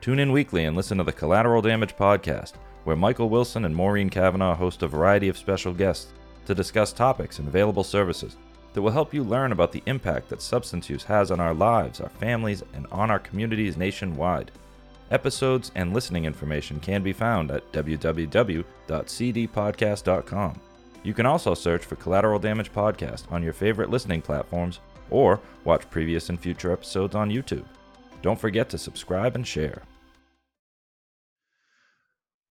Tune in weekly and listen to the Collateral Damage Podcast, where Michael Wilson and Maureen Cavanaugh host a variety of special guests to discuss topics and available services that will help you learn about the impact that substance use has on our lives, our families, and on our communities nationwide. Episodes and listening information can be found at www.cdpodcast.com. You can also search for Collateral Damage Podcast on your favorite listening platforms or watch previous and future episodes on YouTube. Don't forget to subscribe and share.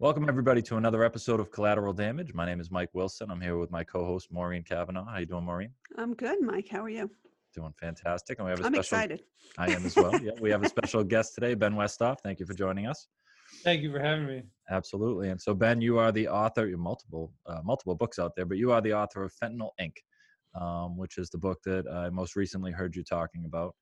Welcome everybody to another episode of Collateral Damage. My name is Mike Wilson. I'm here with my co-host Maureen Kavanaugh. How you doing, Maureen? I'm good, Mike. How are you? Doing fantastic. And we have a I'm special excited. I am as well. yeah, we have a special guest today, Ben Westhoff. Thank you for joining us. Thank you for having me. Absolutely. And so, Ben, you are the author. You have multiple uh, multiple books out there, but you are the author of Fentanyl Inc., um, which is the book that I most recently heard you talking about.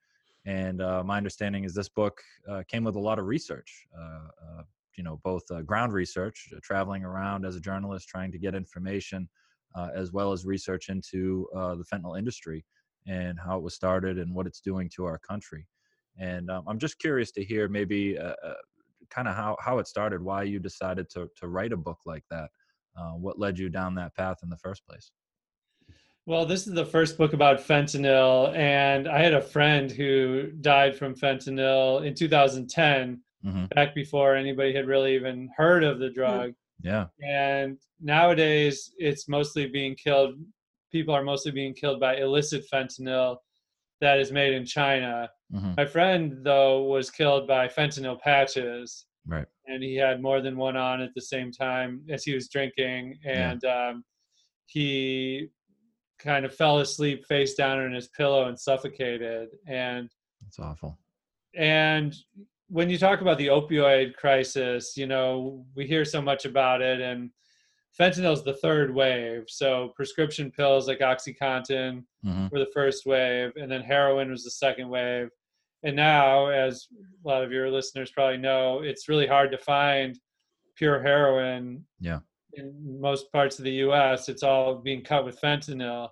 And uh, my understanding is this book uh, came with a lot of research. Uh, uh, you know, both uh, ground research, traveling around as a journalist, trying to get information, as well as research into the fentanyl industry and how it was started and what it's doing to our country. And um, I'm just curious to hear maybe kind of how how it started, why you decided to to write a book like that, uh, what led you down that path in the first place. Well, this is the first book about fentanyl, and I had a friend who died from fentanyl in 2010, mm-hmm. back before anybody had really even heard of the drug. Yeah. And nowadays, it's mostly being killed. People are mostly being killed by illicit fentanyl that is made in China. Mm-hmm. My friend, though, was killed by fentanyl patches. Right. And he had more than one on at the same time as he was drinking. And yeah. um, he kind of fell asleep face down on his pillow and suffocated. And that's awful. And when you talk about the opioid crisis, you know, we hear so much about it. And fentanyl is the third wave. So prescription pills like OxyContin mm-hmm. were the first wave, and then heroin was the second wave. And now, as a lot of your listeners probably know, it's really hard to find pure heroin. Yeah. In most parts of the U.S., it's all being cut with fentanyl.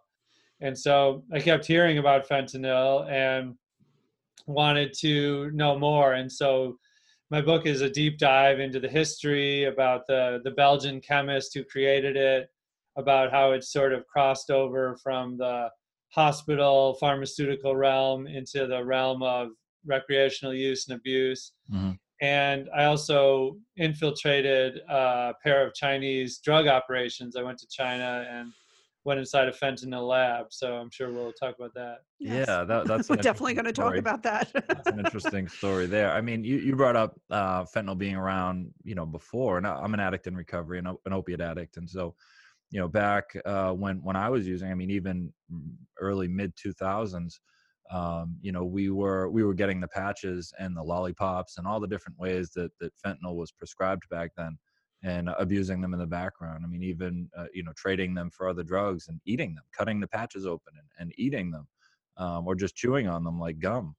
And so I kept hearing about fentanyl and wanted to know more. And so my book is a deep dive into the history about the the Belgian chemist who created it, about how it sort of crossed over from the hospital pharmaceutical realm into the realm of recreational use and abuse. Mm-hmm. And I also infiltrated a pair of Chinese drug operations. I went to China and went inside a fentanyl lab. So I'm sure we'll talk about that. Yes. Yeah, that, that's we're definitely going to talk about that. that's an interesting story there. I mean, you, you brought up uh, fentanyl being around, you know, before, and I'm an addict in recovery, and an opiate addict, and so, you know, back uh, when when I was using, I mean, even early mid 2000s. Um, you know, we were we were getting the patches and the lollipops and all the different ways that that fentanyl was prescribed back then and abusing them in the background. I mean, even uh, you know, trading them for other drugs and eating them, cutting the patches open and, and eating them, um, or just chewing on them like gum.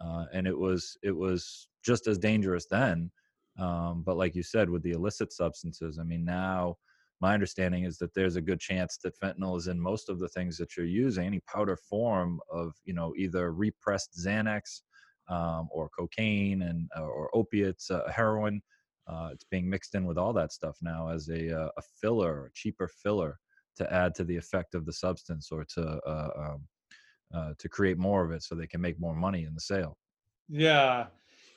Uh, and it was it was just as dangerous then. Um, but like you said, with the illicit substances, I mean, now my understanding is that there's a good chance that fentanyl is in most of the things that you're using, any powder form of you know either repressed Xanax um, or cocaine and or opiates, uh, heroin uh, it's being mixed in with all that stuff now as a, uh, a filler, a cheaper filler to add to the effect of the substance or to uh, um, uh, to create more of it so they can make more money in the sale. Yeah,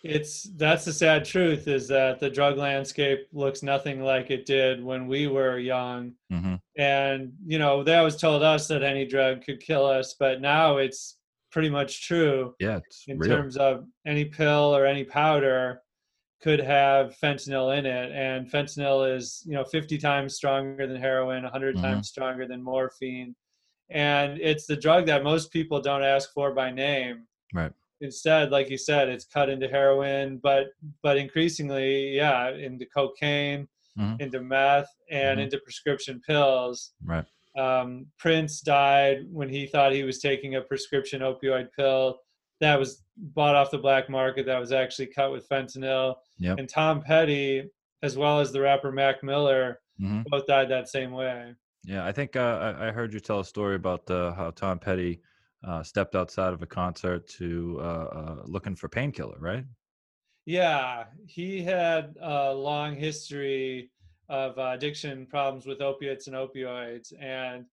it's that's the sad truth is that the drug landscape looks nothing like it did when we were young. Mm-hmm. And you know, they always told us that any drug could kill us, but now it's pretty much true. Yeah, in real. terms of any pill or any powder could have fentanyl in it. And fentanyl is you know 50 times stronger than heroin 100 mm-hmm. times stronger than morphine. And it's the drug that most people don't ask for by name. Right. Instead like you said it's cut into heroin but but increasingly yeah into cocaine mm-hmm. into meth and mm-hmm. into prescription pills. Right. Um, prince died when he thought he was taking a prescription opioid pill that was bought off the black market that was actually cut with fentanyl. Yep. And Tom Petty, as well as the rapper Mac Miller, mm-hmm. both died that same way. Yeah, I think uh, I heard you tell a story about uh, how Tom Petty uh, stepped outside of a concert to uh, uh, looking for painkiller, right? Yeah, he had a long history of uh, addiction problems with opiates and opioids. And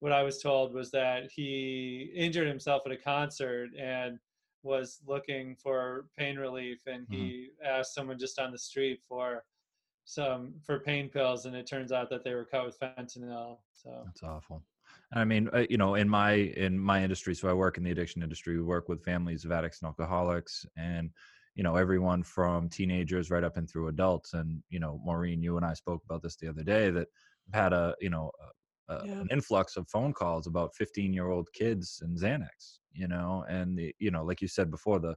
what I was told was that he injured himself at a concert and was looking for pain relief. And Mm-hmm. he asked someone just on the street for some for pain pills, and it turns out that they were cut with fentanyl. So That's awful. I mean, uh, you know, in my in my industry, so I work in the addiction industry. We work with families of addicts and alcoholics, and you know, everyone from teenagers right up and through adults. And you know, Maureen, you and I spoke about this the other day that had a you know a, a, Yeah. an influx of phone calls about 15 year old kids and Xanax. You know, and the you know, like you said before, the,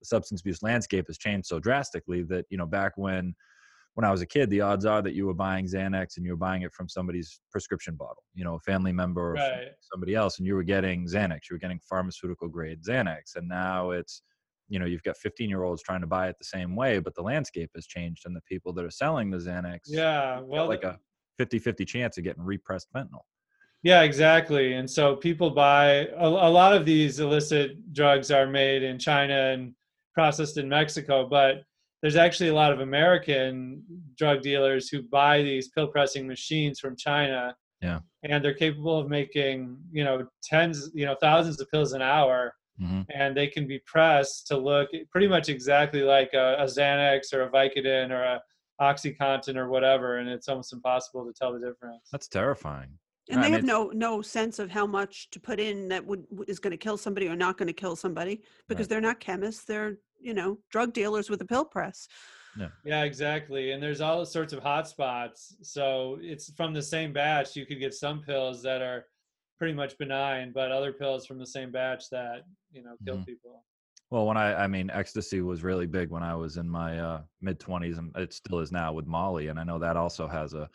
the substance abuse landscape has changed so drastically that you know back when when I was a kid, the odds are that you were buying Xanax and you were buying it from somebody's prescription bottle, you know, a family member or Right. somebody else, and you were getting Xanax, you were getting pharmaceutical grade Xanax. And now it's, you know, you've got 15 year olds trying to buy it the same way, but the landscape has changed and the people that are selling the Xanax yeah, well, like a 50 50 chance of getting repressed fentanyl. Yeah, exactly. And so people buy a, a lot of these illicit drugs are made in China and processed in Mexico, but there's actually a lot of American drug dealers who buy these pill pressing machines from China. Yeah. And they're capable of making, you know, tens, you know, thousands of pills an hour. Mhm. And they can be pressed to look pretty much exactly like a, a Xanax or a Vicodin or a OxyContin or whatever. And it's almost impossible to tell the difference. That's terrifying. And I they mean, have no no sense of how much to put in that would is going to kill somebody or not going to kill somebody because Right. they're not chemists. They're you know drug dealers with a pill press. Yeah, exactly. And there's all sorts of hot spots. So it's from the same batch. You could get some pills that are pretty much benign, but other pills from the same batch that, you know, kill Mhm. people. Well, when I, I mean, ecstasy was really big when I was in my uh, mid 20s, and it still is now with Molly. And I know that also has a,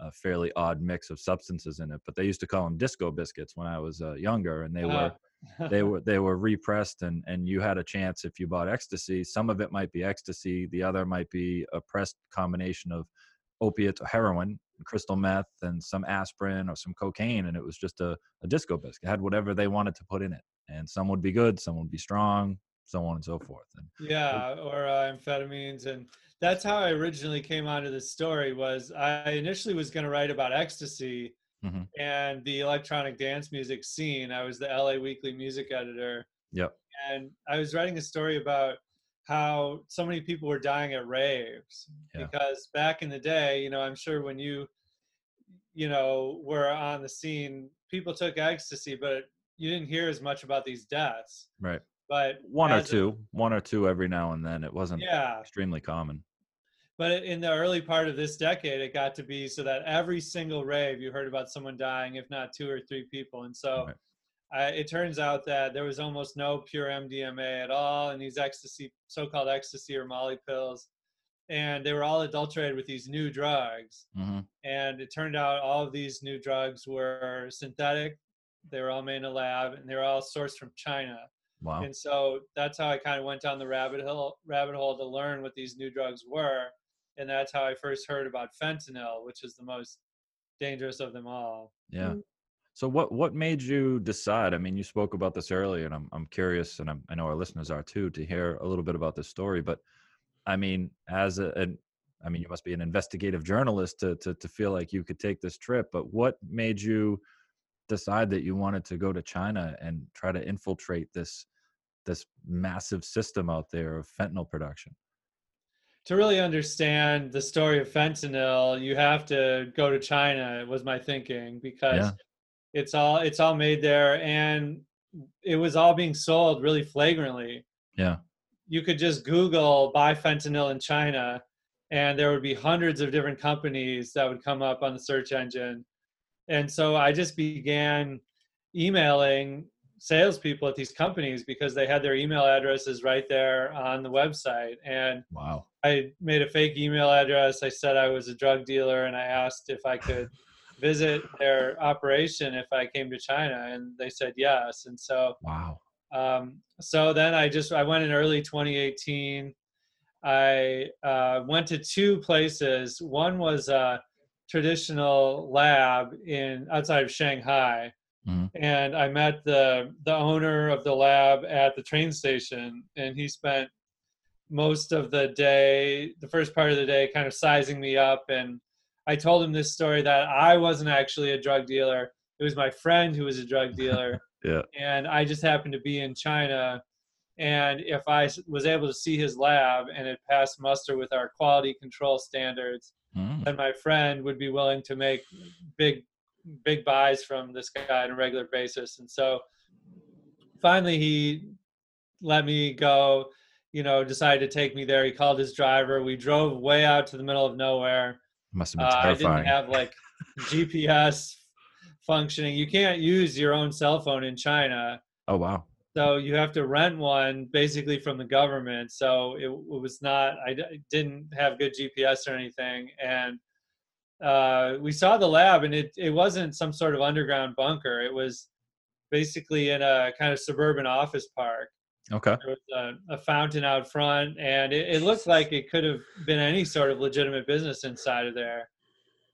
a fairly odd mix of substances in it. But they used to call them disco biscuits when I was uh, younger, and they were Uh, they were they were repressed, and and you had a chance if you bought ecstasy. Some of it might be ecstasy, the other might be a pressed combination of opiates, or heroin, crystal meth, and some aspirin or some cocaine, and it was just a, a disco biscuit. It had whatever they wanted to put in it, and some would be good, some would be strong, so on and so forth. And yeah, or uh, amphetamines. And that's how I originally came onto this story was I initially was going to write about ecstasy Mhm. and the electronic dance music scene. I was the LA Weekly music editor. Yep. and I was writing a story about how so many people were dying at raves Yeah. because back in the day, you know, I'm sure when you, you know, were on the scene, people took ecstasy, but you didn't hear as much about these deaths. Right. But One or as a- two, one or two every now and then. It wasn't yeah, extremely common. but in the early part of this decade, it got to be so that every single rave you heard about someone dying, if not two or three people, and so. Right. uh, it turns out that there was almost no pure MDMA at all in these ecstasy, so-called ecstasy or Molly pills, and they were all adulterated with these new drugs. hmm And it turned out all of these new drugs were synthetic. They were all made in a lab, and they were all sourced from China. Wow. And so that's how I kind of went down the rabbit hole, rabbit hole to learn what these new drugs were, and that's how I first heard about fentanyl, which is the most dangerous of them all. Yeah. So what what made you decide? I mean, you spoke about this earlier, and I'm I'm curious, and I'm, I know our listeners are too, to hear a little bit about this story. But I mean, as a, an I mean, you must be an investigative journalist to to to feel like you could take this trip. But what made you decide that you wanted to go to China and try to infiltrate this this massive system out there of fentanyl production? to really understand the story of fentanyl, you have to go to China. Was my thinking because Yeah. it's all it's all made there, and it was all being sold really flagrantly. Yeah. You could just Google buy fentanyl in China, and there would be hundreds of different companies that would come up on the search engine. And so I just began emailing salespeople at these companies because they had their email addresses right there on the website. And Wow. I made a fake email address. I said I was a drug dealer and I asked if I could visit their operation if I came to China and they said yes. And so Wow. um, so then I just I went in early 2018. I uh, went to two places. One was a traditional lab in outside of Shanghai, Mhm. and I met the the owner of the lab at the train station, and he spent most of the day, the first part of the day, kind of sizing me up. And I told him this story that I wasn't actually a drug dealer. It was my friend who was a drug dealer. Yeah. And I just happened to be in China. And if I was able to see his lab and it passed muster with our quality control standards, Mm. then my friend would be willing to make big big buys from this guy on a regular basis. And so finally he let me go you know decided to take me there. He called his driver. We drove way out to the middle of nowhere. Must have been uh, i didn't have like gps functioning you can't use your own cell phone in china oh wow. So you have to rent one basically from the government. So it, it was not I, d- didn't have good gps or anything. And uh, we saw the lab and it, it wasn't some sort of underground bunker. It was basically in a kind of suburban office park. Okay. there was a, a fountain out front and it, it looked like it could have been any sort of legitimate business inside of there.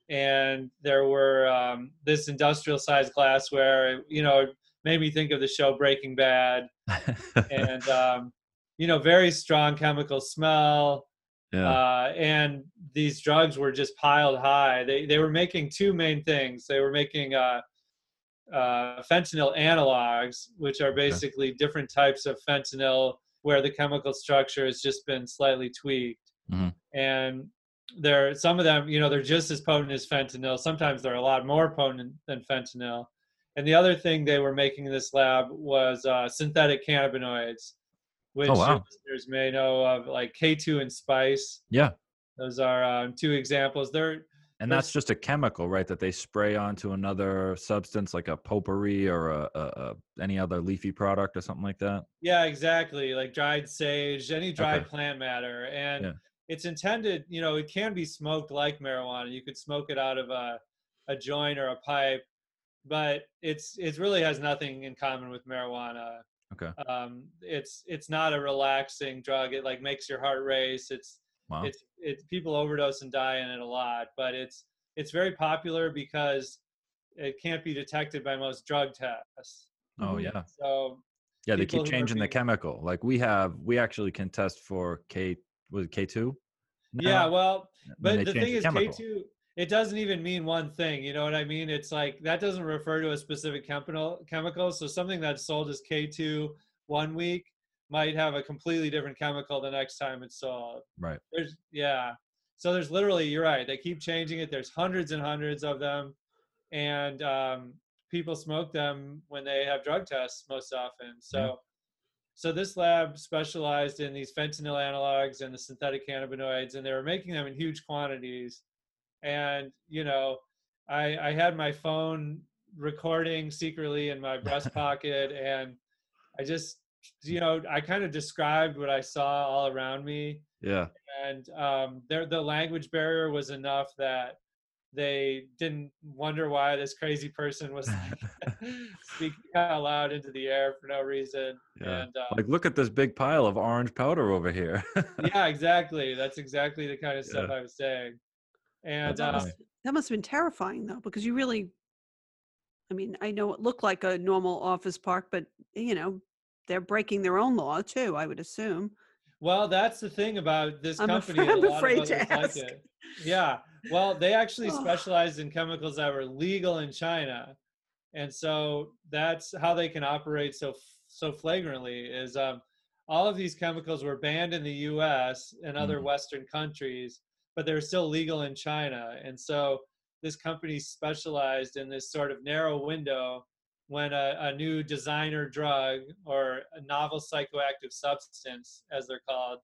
And there were um, this industrial sized glassware you know made me think of the show breaking bad and um, you know very strong chemical smell yeah. uh, and these drugs were just piled high. They, they were making two main things. They were making uh, uh, fentanyl analogs which are basically different types of fentanyl where the chemical structure has just been slightly tweaked. Mhm. and there some of them you know they're just as potent as fentanyl. Sometimes they're a lot more potent than fentanyl and the other thing they were making in this lab was uh, synthetic cannabinoids which Oh, wow. your listeners may know of like k2 and spice yeah. those are um, two examples they're And that's just a chemical, right? That they spray onto another substance, like a potpourri or a, a, a any other leafy product or something like that. Yeah, exactly. Like dried sage, any dried Okay. plant matter. And Yeah. it's intended, you know, it can be smoked like marijuana. You could smoke it out of a, a joint or a pipe, but it's it really has nothing in common with marijuana. Okay. Um, it's it's not a relaxing drug. It like makes your heart race. It's Wow. it's it's people overdose and die in it a lot, but it's it's very popular because it can't be detected by most drug tests. oh yeah. So Yeah. They keep changing the chemical. Like we have, we actually can test for K. Was K two? yeah, well, But the thing is. K2, it doesn't even mean one thing. You know what I mean? It's like that doesn't refer to a specific chemical. Chemical. So something that's sold as K2 one week might have a completely different chemical the next time it's sold. Right. There's yeah. So there's literally you're right. They keep changing it. There's hundreds and hundreds of them, and um, people smoke them when they have drug tests most often. So. So this lab specialized in these fentanyl analogs and the synthetic cannabinoids, and they were making them in huge quantities. And you know, I I had my phone recording secretly in my breast pocket, and I just you know I kind of described what I saw all around me, Yeah. and um, there the language barrier was enough that they didn't wonder why this crazy person was speaking out loud into the air for no reason. Yeah. And uh, Like, look at this big pile of orange powder over here. yeah, exactly. That's exactly the kind of stuff Yeah. I was saying. And That's uh. That must have been terrifying though, because you really, I mean, I know it looked like a normal office park, but you know, they're breaking their own law too, I would assume. well, that's the thing about this I'm company. afraid- I'm a lot afraid of to others like ask. it. Yeah. Well, they actually Oh. specialized in chemicals that were legal in China, and so that's how they can operate so so flagrantly. Is um, all of these chemicals were banned in the U.S. and other Mm. Western countries, but they're still legal in China, and so this company specialized in this sort of narrow window when a, a new designer drug or a novel psychoactive substance, as they're called,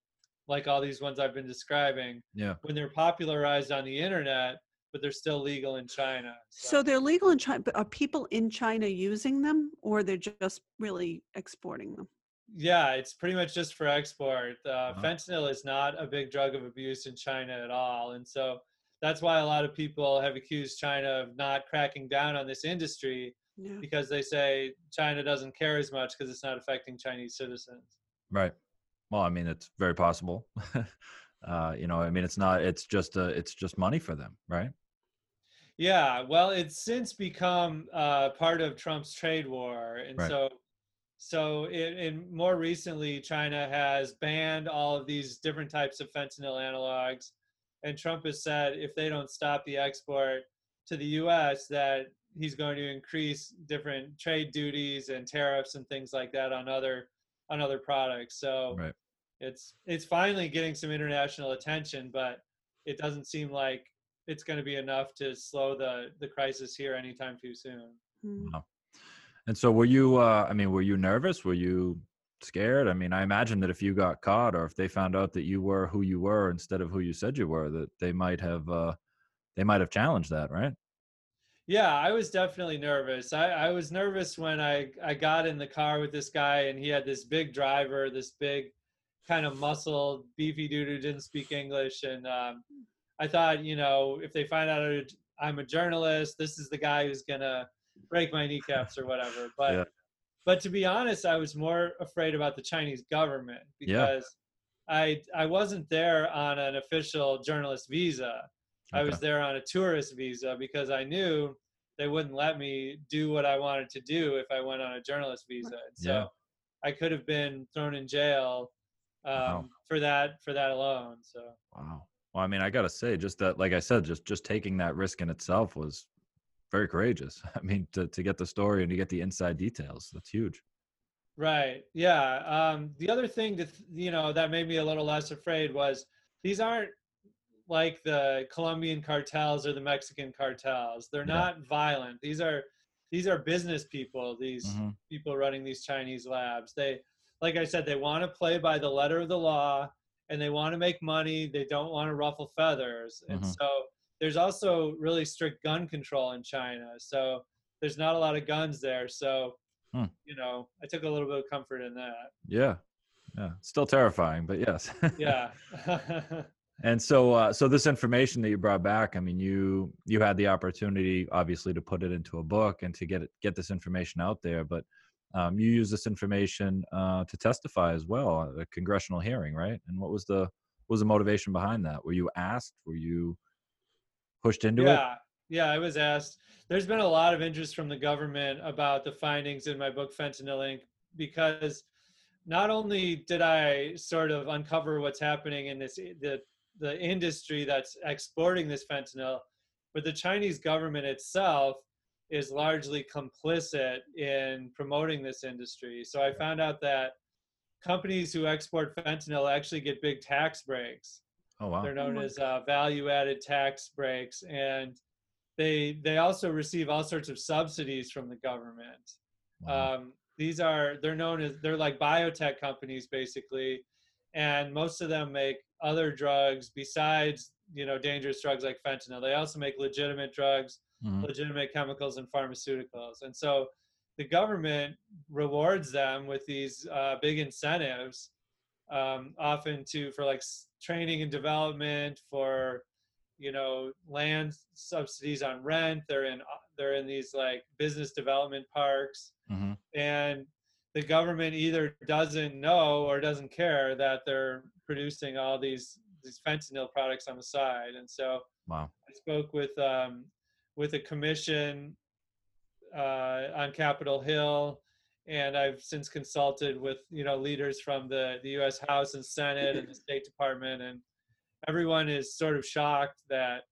like all these ones I've been describing, yeah. when they're popularized on the internet, but they're still legal in China. So they're legal in China, but are people in China using them or they're just really exporting them? Yeah, it's pretty much just for export. Uh, Wow. Fentanyl is not a big drug of abuse in China at all, and so that's why a lot of people have accused China of not cracking down on this industry Yeah. because they say China doesn't care as much because it's not affecting Chinese citizens. Right. Well, I mean, it's very possible. uh, you know, I mean, it's not. It's just. Uh, it's just money for them, right? Yeah, well, it's since become uh, part of Trump's trade war, and Right. so so in, in more recently, China has banned all of these different types of fentanyl analogs, and Trump has said if they don't stop the export to the U.S., that he's going to increase different trade duties and tariffs and things like that on other on other products. So Right. it's it's finally getting some international attention, but it doesn't seem like it's going to be enough to slow the the crisis here anytime too soon. Mm. Wow. And so were you uh I mean were you nervous? Were you scared? I mean, I imagine that if you got caught or if they found out that you were who you were instead of who you said you were that they might have uh they might have challenged that, right? Yeah, I was definitely nervous. I, I was nervous when I, I got in the car with this guy and he had this big driver, this big kind of muscled, beefy dude who didn't speak English. And um, I thought, you know, if they find out I'm a journalist, this is the guy who's going to break my kneecaps or whatever. But Yeah. but to be honest, I was more afraid about the Chinese government Yeah. because I I wasn't there on an official journalist visa. I was there on a tourist visa because I knew they wouldn't let me do what I wanted to do if I went on a journalist visa. And so Yeah. I could have been thrown in jail um, Wow. for that for that alone. So Wow. Well, I mean, I got to say just that like I said just just taking that risk in itself was very courageous. I mean, to to get the story and to get the inside details, that's huge. Right. Yeah. Um, the other thing that, you know that made me a little less afraid was these aren't like the Colombian cartels or the Mexican cartels. They're Yeah. not violent. These are these are business people. These Mhm. people running these Chinese labs. They, like I said, they want to play by the letter of the law and they want to make money. They don't want to ruffle feathers. And Mhm. so there's also really strict gun control in China. So there's not a lot of guns there. So, Hmm. you know, I took a little bit of comfort in that. Yeah. Yeah. Still terrifying, but yes. Yeah. And so, uh, so this information that you brought back, I mean, you you had the opportunity, obviously, to put it into a book and to get it get this information out there. But um, you use this information uh, to testify as well at a congressional hearing, right? And what was the what was the motivation behind that? Were you asked? Were you pushed into it? yeah. Yeah, I was asked. There's been a lot of interest from the government about the findings in my book Fentanyl Inc. because not only did I sort of uncover what's happening in this the the industry that's exporting this fentanyl, but the Chinese government itself is largely complicit in promoting this industry. So I found out that companies who export fentanyl actually get big tax breaks. Oh wow. They're known my as uh, value-added tax breaks, and they they also receive all sorts of subsidies from the government. Wow. Um, these are they're known as they're like biotech companies basically, and most of them make other drugs besides you know dangerous drugs like fentanyl. They also make legitimate drugs, Mhm. legitimate chemicals and pharmaceuticals, and so the government rewards them with these uh, big incentives, um, often to for like s- training and development for you know land subsidies on rent. They're in they're in these like business development parks Mhm. and the government either doesn't know or doesn't care that they're producing all these these fentanyl products on the side and so Wow. i spoke with um, with a commission uh, on capitol hill and i've since consulted with you know leaders from the the us house and senate and the state department and everyone is sort of shocked that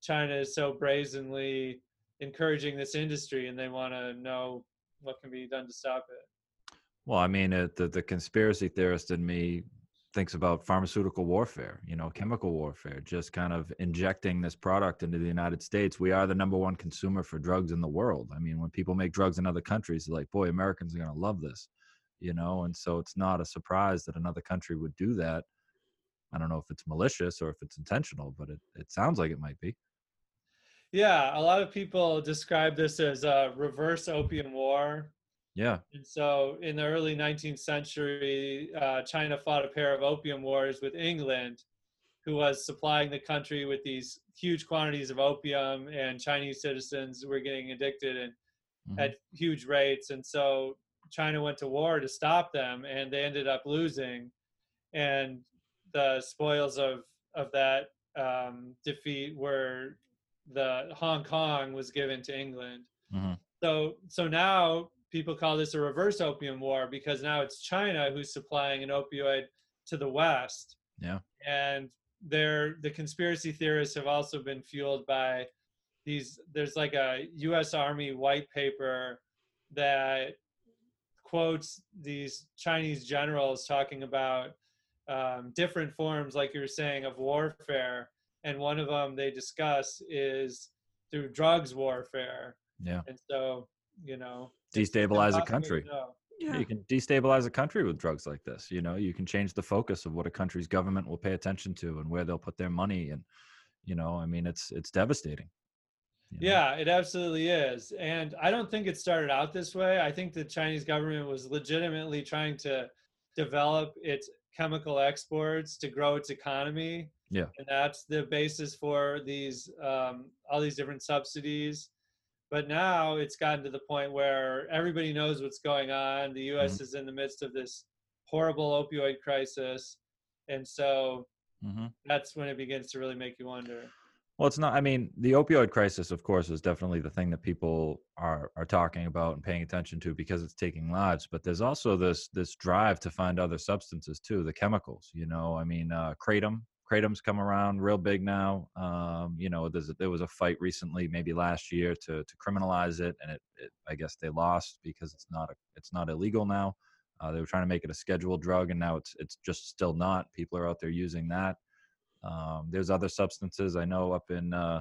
china is so brazenly encouraging this industry and they want to know what can be done to stop it. Well, I mean, it, the the conspiracy theorist in me thinks about pharmaceutical warfare, you know, chemical warfare, just kind of injecting this product into the United States. We are the number one consumer for drugs in the world. I mean, when people make drugs in other countries, they're like, boy, Americans are going to love this, you know, and so it's not a surprise that another country would do that. I don't know if it's malicious or if it's intentional, but it, it sounds like it might be. yeah a lot of people describe this as a reverse opium war Yeah. and so in the early 19th century uh, china fought a pair of opium wars with england who was supplying the country with these huge quantities of opium and chinese citizens were getting addicted and Mhm. at huge rates and so china went to war to stop them and they ended up losing and the spoils of of that um, defeat were the hong kong was given to england Mhm. so so now people call this a reverse opium war because now it's China who's supplying an opioid to the West. Yeah. And there, the conspiracy theorists have also been fueled by these. There's like a U.S. Army white paper that quotes these Chinese generals talking about um, different forms, like you were saying, of warfare. And one of them they discuss is through drugs warfare. Yeah. And so, you know, Destabilize a country. Yeah. You can destabilize a country with drugs like this. You know, you can change the focus of what a country's government will pay attention to and where they'll put their money. And, you know, I mean, it's it's devastating. you know? Yeah, it absolutely is. And I don't think it started out this way. I think the Chinese government was legitimately trying to develop its chemical exports to grow its economy. Yeah. And that's the basis for these um, all these different subsidies. But now it's gotten to the point where everybody knows what's going on. The US is in the midst of this horrible opioid crisis. And so hmm that's when it begins to really make you wonder. Well, it's not. I mean, the opioid crisis, of course, is definitely the thing that people are are talking about and paying attention to because it's taking lives. But there's also this this drive to find other substances too, the chemicals. You know, I mean, uh, kratom. Kratom's come around real big now. Um, you know, there was a fight recently, maybe last year, to to criminalize it, and it, it I guess they lost because it's not a, it's not illegal now. Uh, they were trying to make it a scheduled drug, and now it's it's just still not. People are out there using that. Um, there's other substances I know up in uh,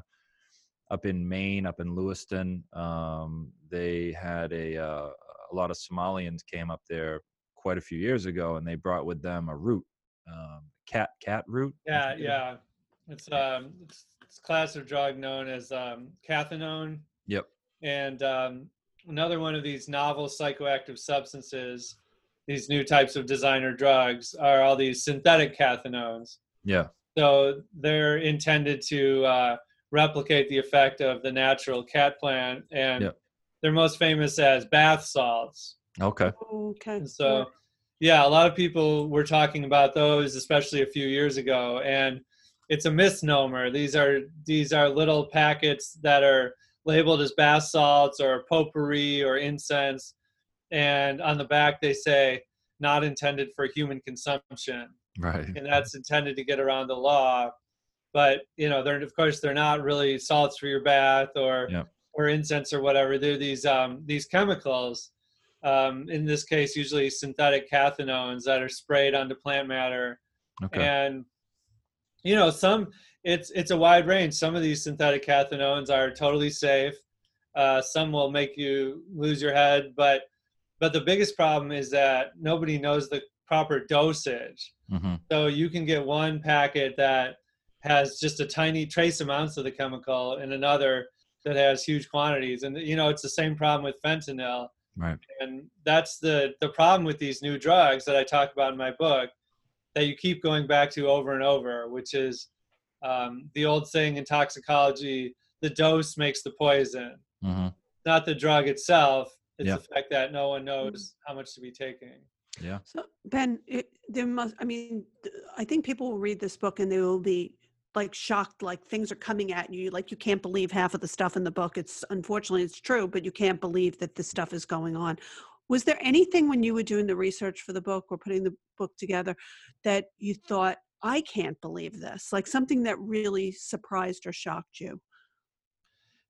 up in Maine, up in Lewiston. Um, they had a uh, a lot of Somalians came up there quite a few years ago, and they brought with them a root, um, khat khat root. Yeah, think it is. yeah. It's um it's, it's a class of drug known as um cathinone. Yep. And um another one of these novel psychoactive substances, these new types of designer drugs are all these synthetic cathinones. Yeah. So they're intended to uh, replicate the effect of the natural khat plant and Yep. they're most famous as bath salts. Okay. Okay. And so, yeah, a lot of people were talking about those, especially a few years ago, and it's a misnomer. These are these are little packets that are labeled as bath salts or potpourri or incense, and on the back they say not intended for human consumption, Right. and that's intended to get around the law. But you know, they're of course they're not really salts for your bath or Yep. or incense or whatever. They're these um, these chemicals. Um, in this case, usually synthetic cathinones that are sprayed onto plant matter, Okay. and you know some it's it's a wide range. Some of these synthetic cathinones are totally safe. Uh, some will make you lose your head, but but the biggest problem is that nobody knows the proper dosage. hmm So you can get one packet that has just a tiny trace amounts of the chemical and another that has huge quantities. And you know, it's the same problem with fentanyl. Right. And that's the the problem with these new drugs that I talk about in my book that you keep going back to over and over, which is um, the old saying in toxicology: the dose makes the poison, hmm not the drug itself. It's Yeah. the fact that no one knows how much to be taking. Yeah. So Ben, it, there must. I mean, I think people will read this book and they will be like shocked, like things are coming at you, like you can't believe half of the stuff in the book. It's unfortunately it's true, but you can't believe that this stuff is going on. Was there anything when you were doing the research for the book or putting the book together that you thought, I can't believe this? Like something that really surprised or shocked you?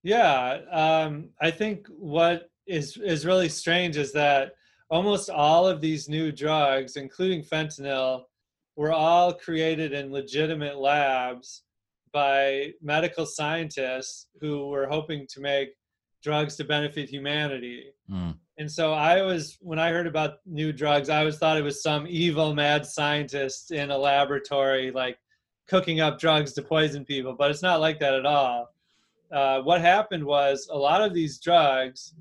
Yeah, um, I think what is is really strange is that almost all of these new drugs, including fentanyl, were all created in legitimate labs by medical scientists who were hoping to make drugs to benefit humanity. Mm. And so I was when I heard about new drugs, I always thought it was some evil mad scientist in a laboratory like cooking up drugs to poison people, but it's not like that at all. Uh, what happened was a lot of these drugs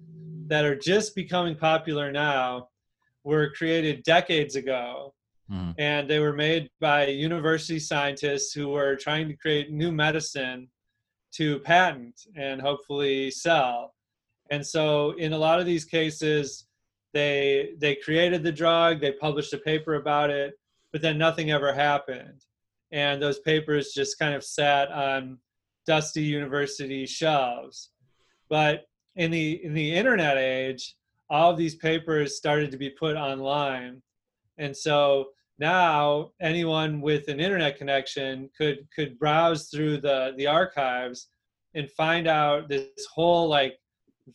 that are just becoming popular now were created decades ago Mhm. and they were made by university scientists who were trying to create new medicine to patent and hopefully sell. And so in a lot of these cases, they they created the drug, they published a paper about it, but then nothing ever happened. And those papers just kind of sat on dusty university shelves. But in the in the internet age, all of these papers started to be put online. And so now anyone with an internet connection could could browse through the the archives and find out this whole like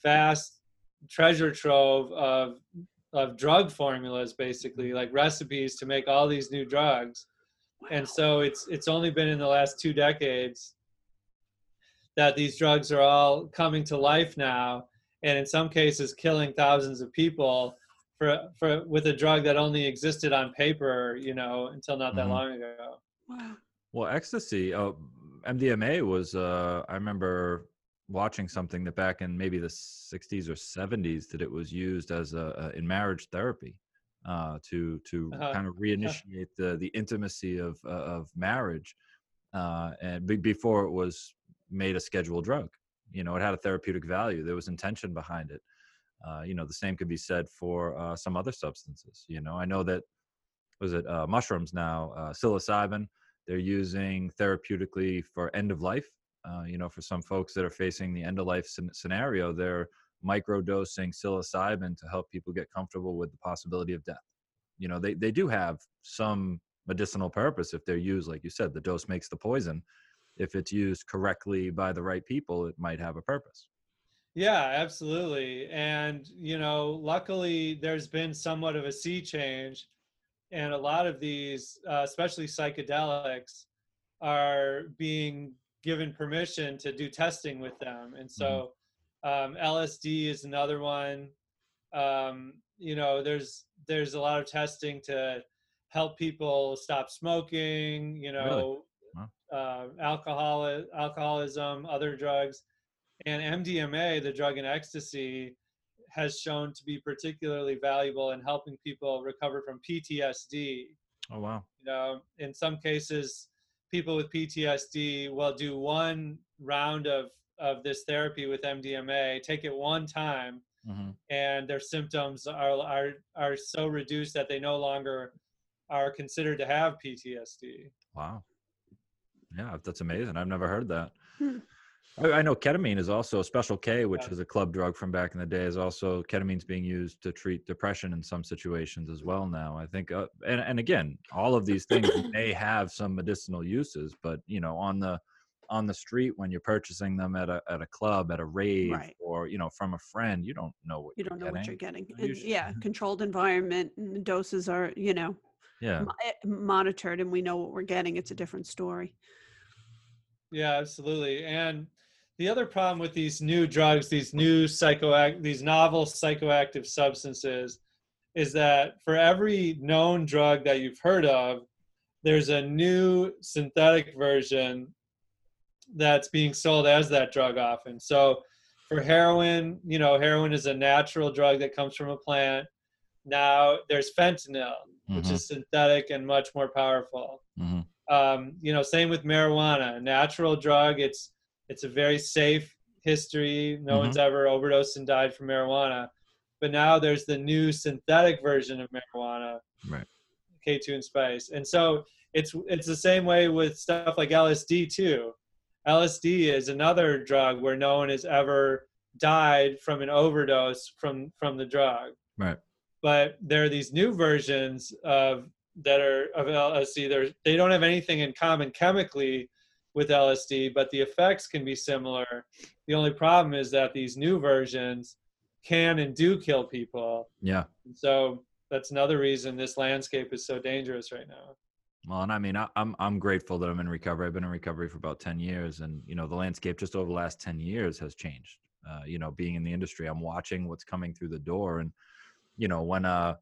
vast treasure trove of of drug formulas basically like recipes to make all these new drugs. And so it's it's only been in the last two decades that these drugs are all coming to life now and in some cases killing thousands of people for for with a drug that only existed on paper you know until not that Mhm. long ago Wow. Well, ecstasy, oh, MDMA was. Uh, I remember watching something that back in maybe the '60s or '70s that it was used as a, a in marriage therapy uh, to to Uh-huh. kind of reinitiate the the intimacy of uh, of marriage, uh, and be, before it was made a scheduled drug. You know, it had a therapeutic value. There was intention behind it. Uh, you know, the same could be said for uh, some other substances. You know, I know that was it uh, mushrooms now, uh, psilocybin. They're using therapeutically for end of life. Uh, you know, for some folks that are facing the end of life scenario, they're microdosing psilocybin to help people get comfortable with the possibility of death. You know, they, they do have some medicinal purpose if they're used, like you said, the dose makes the poison. If it's used correctly by the right people, it might have a purpose. Yeah, absolutely. And, you know, luckily there's been somewhat of a sea change. And a lot of these, uh, especially psychedelics, are being given permission to do testing with them. And so um, LSD is another one. Um, you know, there's there's a lot of testing to help people stop smoking, you know, uh, alcohol, alcoholism, other drugs and MDMA, the drug in ecstasy, has shown to be particularly valuable in helping people recover from PTSD. Oh, wow. You know, in some cases, people with PTSD will do one round of of this therapy with MDMA, take it one time, hmm and their symptoms are are are so reduced that they no longer are considered to have PTSD. Wow. Yeah, that's amazing. I've never heard that. I, I know ketamine is also Special K, which is a club drug from back in the day, is also ketamine's being used to treat depression in some situations as well now. I think, uh, and and again, all of these things may have some medicinal uses, but you know, on the on the street when you're purchasing them at a at a club, at a rave, Right. or you know, from a friend, you don't know what You you're don't know what you're getting. getting. You yeah, controlled environment and doses are, you know, Yeah, mo- eh, monitored and we know what we're getting. It's a different story. Yeah, absolutely. And the other problem with these new drugs, these new psychoact, these novel psychoactive substances, is that for every known drug that you've heard of, there's a new synthetic version that's being sold as that drug often. So for heroin, you know, heroin is a natural drug that comes from a plant. Now there's fentanyl, which Mhm, is synthetic and much more powerful mhm. Um, you know same with marijuana. A natural drug it's it's a very safe history. No one's ever overdosed and died from marijuana. But now there's the new synthetic version of marijuana Right. k2 and spice. And so it's it's the same way with stuff like lsd too. Lsd is another drug where no one has ever died from an overdose from from the drug. Right. but there are these new versions of that are of LSD. They're, they don't have anything in common chemically with LSD, but the effects can be similar. The only problem is that these new versions can and do kill people. Yeah. So that's another reason this landscape is so dangerous right now. Well, and I mean, I, I'm I'm grateful that I'm in recovery. I've been in recovery for about ten years, and you know, the landscape just over the last ten years has changed. Uh, you know, being in the industry, I'm watching what's coming through the door, and you know, when uh,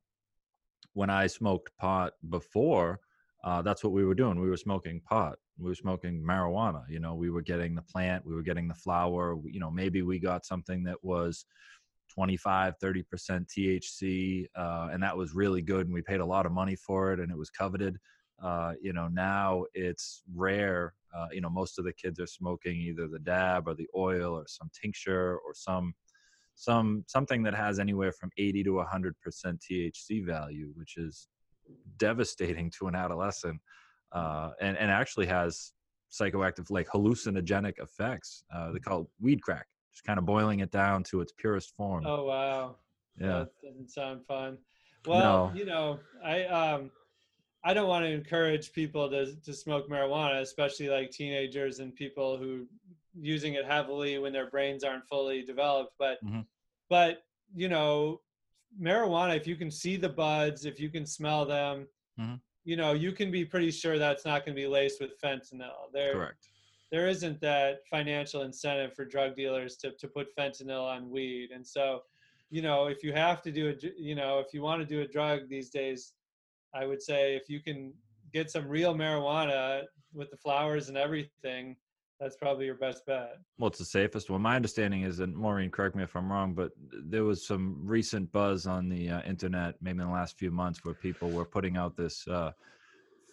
when I smoked pot before, uh, that's what we were doing. We were smoking pot. We were smoking marijuana. You know, we were getting the plant, we were getting the flower. You know, maybe we got something that was 25 30% thc uh, and that was really good and we paid a lot of money for it and it was coveted uh, you know now it's rare uh, you know most of the kids are smoking either the dab or the oil or some tincture or some some something that has anywhere from 80 to 100% thc value which is devastating to an adolescent uh, and, and actually has psychoactive like hallucinogenic effects uh, they call it weed crack just kind of boiling it down to its purest form Oh wow. Yeah. That doesn't sound fun. Well, No. you know, I um I don't want to encourage people to to smoke marijuana, especially like teenagers and people who using it heavily when their brains aren't fully developed. But Mhm. but you know, marijuana, if you can see the buds, if you can smell them, Mhm. you know, you can be pretty sure that's not going to be laced with fentanyl. There Correct. there isn't that financial incentive for drug dealers to, to put fentanyl on weed. And so, you know, if you have to do a, you know, if you want to do a drug these days, I would say if you can get some real marijuana with the flowers and everything, that's probably your best bet. Well, it's the safest one. My understanding is, and Maureen, correct me if I'm wrong, but there was some recent buzz on the uh, internet, maybe in the last few months, where people were putting out this uh,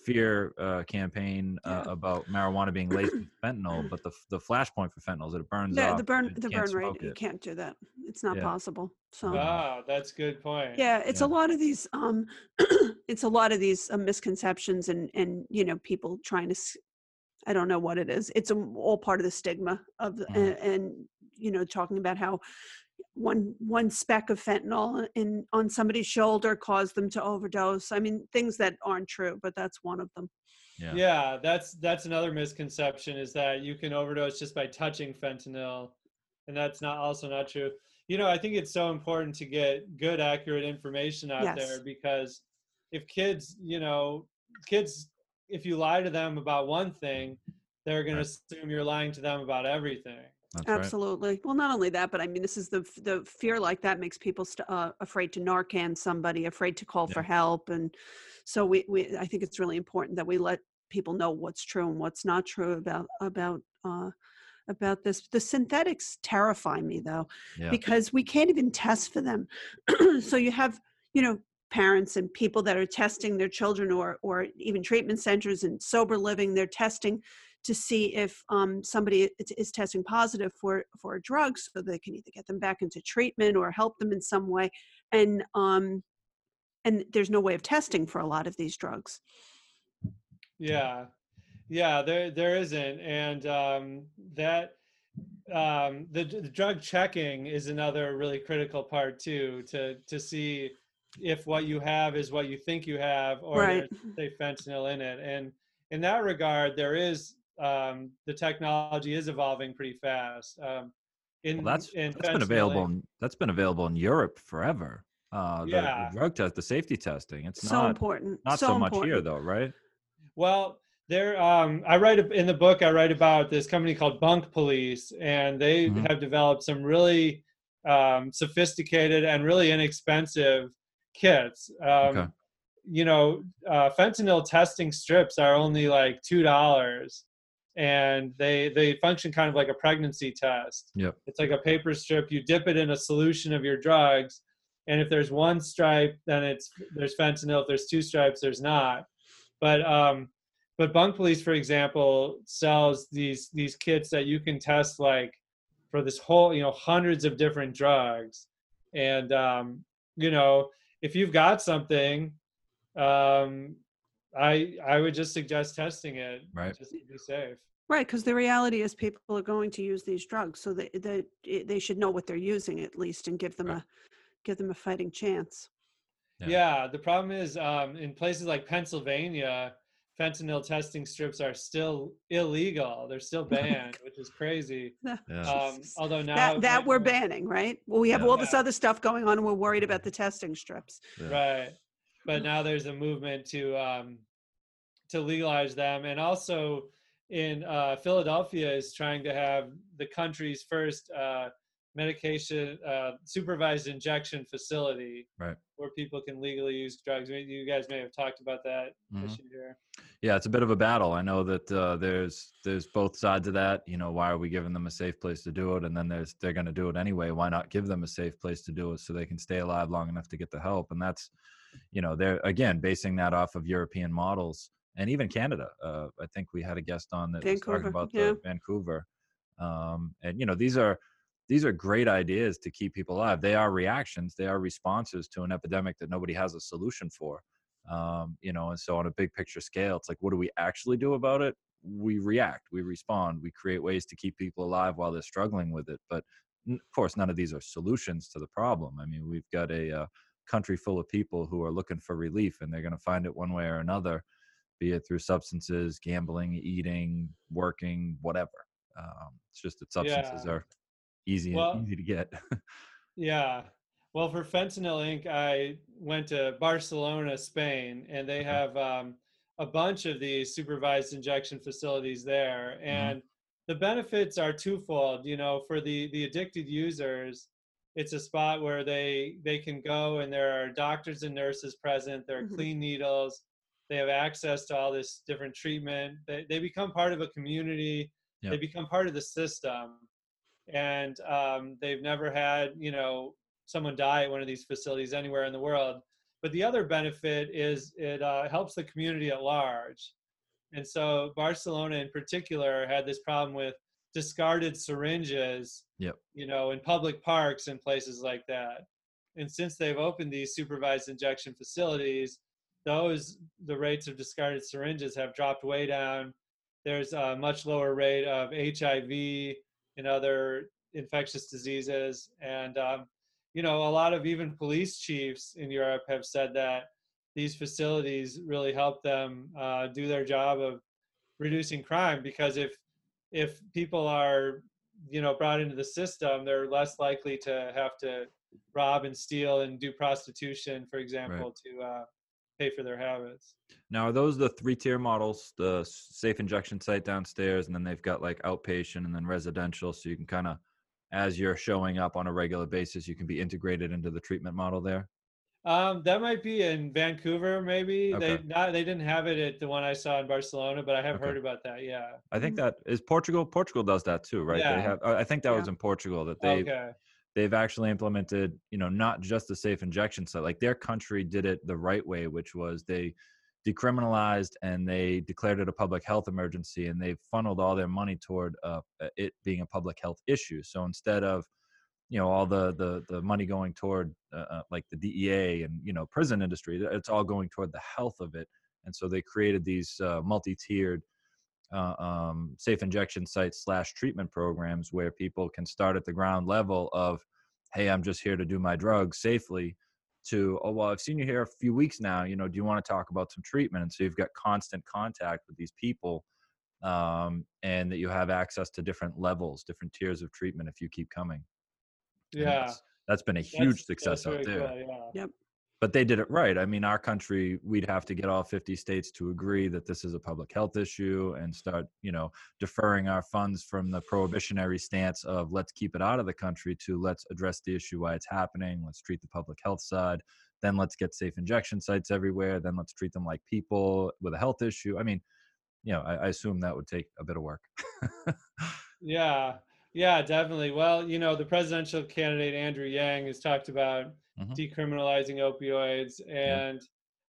fear uh, campaign uh, Yeah. about marijuana being laced with fentanyl. But the the flashpoint for fentanyl is that it burns Yeah, the burn the burn rate smoke you can't do that. It's not Yeah. possible. So Wow, that's a good point. yeah, it's Yeah. a lot of these um it's a lot of these uh, misconceptions and and you know people trying to s- I don't know what it is. It's a, all part of the stigma of the, Mhm. and, and you know talking about how one one speck of fentanyl in on somebody's shoulder caused them to overdose. I mean things that aren't true, but that's one of them. Yeah. Yeah, that's that's another misconception is that you can overdose just by touching fentanyl, and that's not also not true. You know, I think it's so important to get good, accurate information out Yes. there because if kids, you know, kids, if you lie to them about one thing, they're going Right. to assume you're lying to them about everything. That's right. Absolutely. Well, not only that, but I mean, this is the the fear like that makes people st- uh, afraid to Narcan somebody, afraid to call for help, and so we, we I think it's really important that we let people know what's true and what's not true about about uh, about this. The synthetics terrify me though, Yeah. because we can't even test for them. so you have you know parents and people that are testing their children or or even treatment centers and sober living they're testing to see if um, somebody is, is testing positive for for a drug so they can either get them back into treatment or help them in some way. And um and there's no way of testing for a lot of these drugs. Yeah, yeah, there there isn't, and um, that um, the, the drug checking is another really critical part too. To to see if what you have is what you think you have, or Right. there's say fentanyl in it. And in that regard, there is um, the technology is evolving pretty fast. Um, in Well, that's in that's been available. in- In, that's been available in Europe forever. Uh, the, Yeah. the drug test, the safety testing. It's so not important not so, so, much here though, right? Well, there. Um, I write in the book. I write about this company called Bunk Police, and they Mhm. have developed some really um, sophisticated and really inexpensive kits. Um, Okay. You know, uh, fentanyl testing strips are only like two dollars, and they they function kind of like a pregnancy test. Yep. It's like a paper strip. You dip it in a solution of your drugs, and if there's one stripe, then it's there's fentanyl. If there's two stripes, there's not. But um, but Bunk Police, for example, sells these these kits that you can test like for this whole you know hundreds of different drugs, and um, you know if you've got something, um, I I would just suggest testing it Right. just to be safe. right because the reality is people are going to use these drugs so they, they they should know what they're using at least and give them Right. a give them a fighting chance Yeah. Yeah. the problem is um, in places like Pennsylvania, fentanyl testing strips are still illegal. They're still banned, which is crazy. Yeah. Um, although now that that we're fentanyl- banning right well we have Yeah. all this Yeah. other stuff going on and we're worried about the testing strips Yeah. right but now there's a movement to um to legalize them and also in uh philadelphia is trying to have the country's first uh medication uh supervised injection facility Right. where people can legally use drugs you guys may have talked about that Mhm. issue here Yeah, it's a bit of a battle. I know that uh, there's there's both sides of that. You know, why are we giving them a safe place to do it? And then there's they're going to do it anyway. Why not give them a safe place to do it so they can stay alive long enough to get the help? And that's, you know, they're again basing that off of European models and even Canada. Uh, I think we had a guest on that was talking about yeah. the Vancouver. Um, and you know, these are these are great ideas to keep people alive. They are reactions. They are responses to an epidemic that nobody has a solution for um, you know and so on a big picture scale it's like what do we actually do about it we react we respond we create ways to keep people alive while they're struggling with it but of course, none of these are solutions to the problem. I mean, we've got a uh, country full of people who are looking for relief, and they're going to find it one way or another, be it through substances, gambling, eating, working, whatever. Um, it's just that substances Yeah. are easy Well- easy to get. Yeah. Well, for Fentanyl Inc., I went to Barcelona, Spain, and they Okay. have um, a bunch of these supervised injection facilities there. And the benefits are twofold. You know, for the the addicted users, it's a spot where they they can go and there are doctors and nurses present. There are Mhm. clean needles. They have access to all this different treatment. They they become part of a community. They become part of the system and um, they've never had you know someone die at one of these facilities anywhere in the world. But the other benefit is it uh, helps the community at large. And so barcelona in particular had this problem with discarded syringes Yep. you know in public parks and places like that. And since they've opened these supervised injection facilities those the rates of discarded syringes have dropped way down. There's a much lower rate of hiv and other infectious diseases. And, um, you know, a lot of even police chiefs in Europe have said that these facilities really help them uh, do their job of reducing crime because if if people are you know brought into the system they're less likely to have to rob and steal and do prostitution for example to uh, pay for their habits Now, are those the three tier models? The safe injection site downstairs, and then they've got like outpatient and then residential. So you can kind of, as you're showing up on a regular basis, you can be integrated into the treatment model there. Um, that might be in Vancouver, maybe. okay. They not they didn't have it at the one I saw in Barcelona, but I have Okay. heard about that. Yeah. I think that is Portugal. Portugal does that too, right? Yeah. They have. I I think that was in Portugal that they okay. They've actually implemented, you know, not just the safe injection site. Like their country did it the right way, which was they decriminalized and they declared it a public health emergency, and they funneled all their money toward uh, it being a public health issue. So instead of you know all the the the money going toward uh, uh, like the DEA and you know prison industry, it's all going toward the health of it. And so they created these uh, multi-tiered uh, um, safe injection sites slash treatment programs where people can start at the ground level of, hey, I'm just here to do my drugs safely. To oh well, I've seen you here a few weeks now. You know, do you want to talk about some treatment? And so you've got constant contact with these people, um, and that you have access to different levels, different tiers of treatment if you keep coming. Yeah. that's- that's been a huge that's success out there cool, yeah. But they did it right. I mean, our country, we'd have to get all 50 states to agree that this is a public health issue and start, you know, deferring our funds from the prohibitionary stance of let's keep it out of the country to let's address the issue why it's happening. Let's treat the public health side. Then let's get safe injection sites everywhere. Then let's treat them like people with a health issue. I mean, you know, I, I assume that would take a bit of work. Yeah. Yeah, definitely. Well, you know, the presidential candidate Andrew Yang has talked about Mhm. decriminalizing opioids and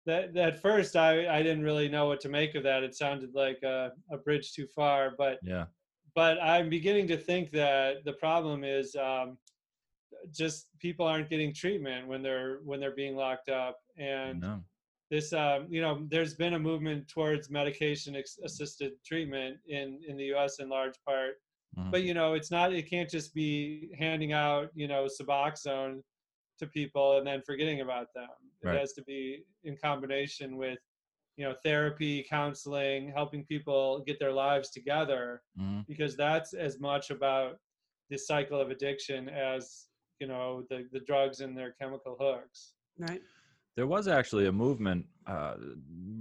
that at first I, I didn't really know what to make of that. It sounded like a, a bridge too far, but yeah. but I'm beginning to think that the problem is um, just people aren't getting treatment when they're when they're being locked up, and No. this um, you know there's been a movement towards medication ex- assisted treatment in in the U.S. in large part, Mhm. but you know it's not it can't just be handing out you know Suboxone to people and then forgetting about them. It has to be in combination with you know therapy, counseling, helping people get their lives together Mhm. because that's as much about the cycle of addiction as you know the the drugs and their chemical hooks. Right. There was actually a movement uh,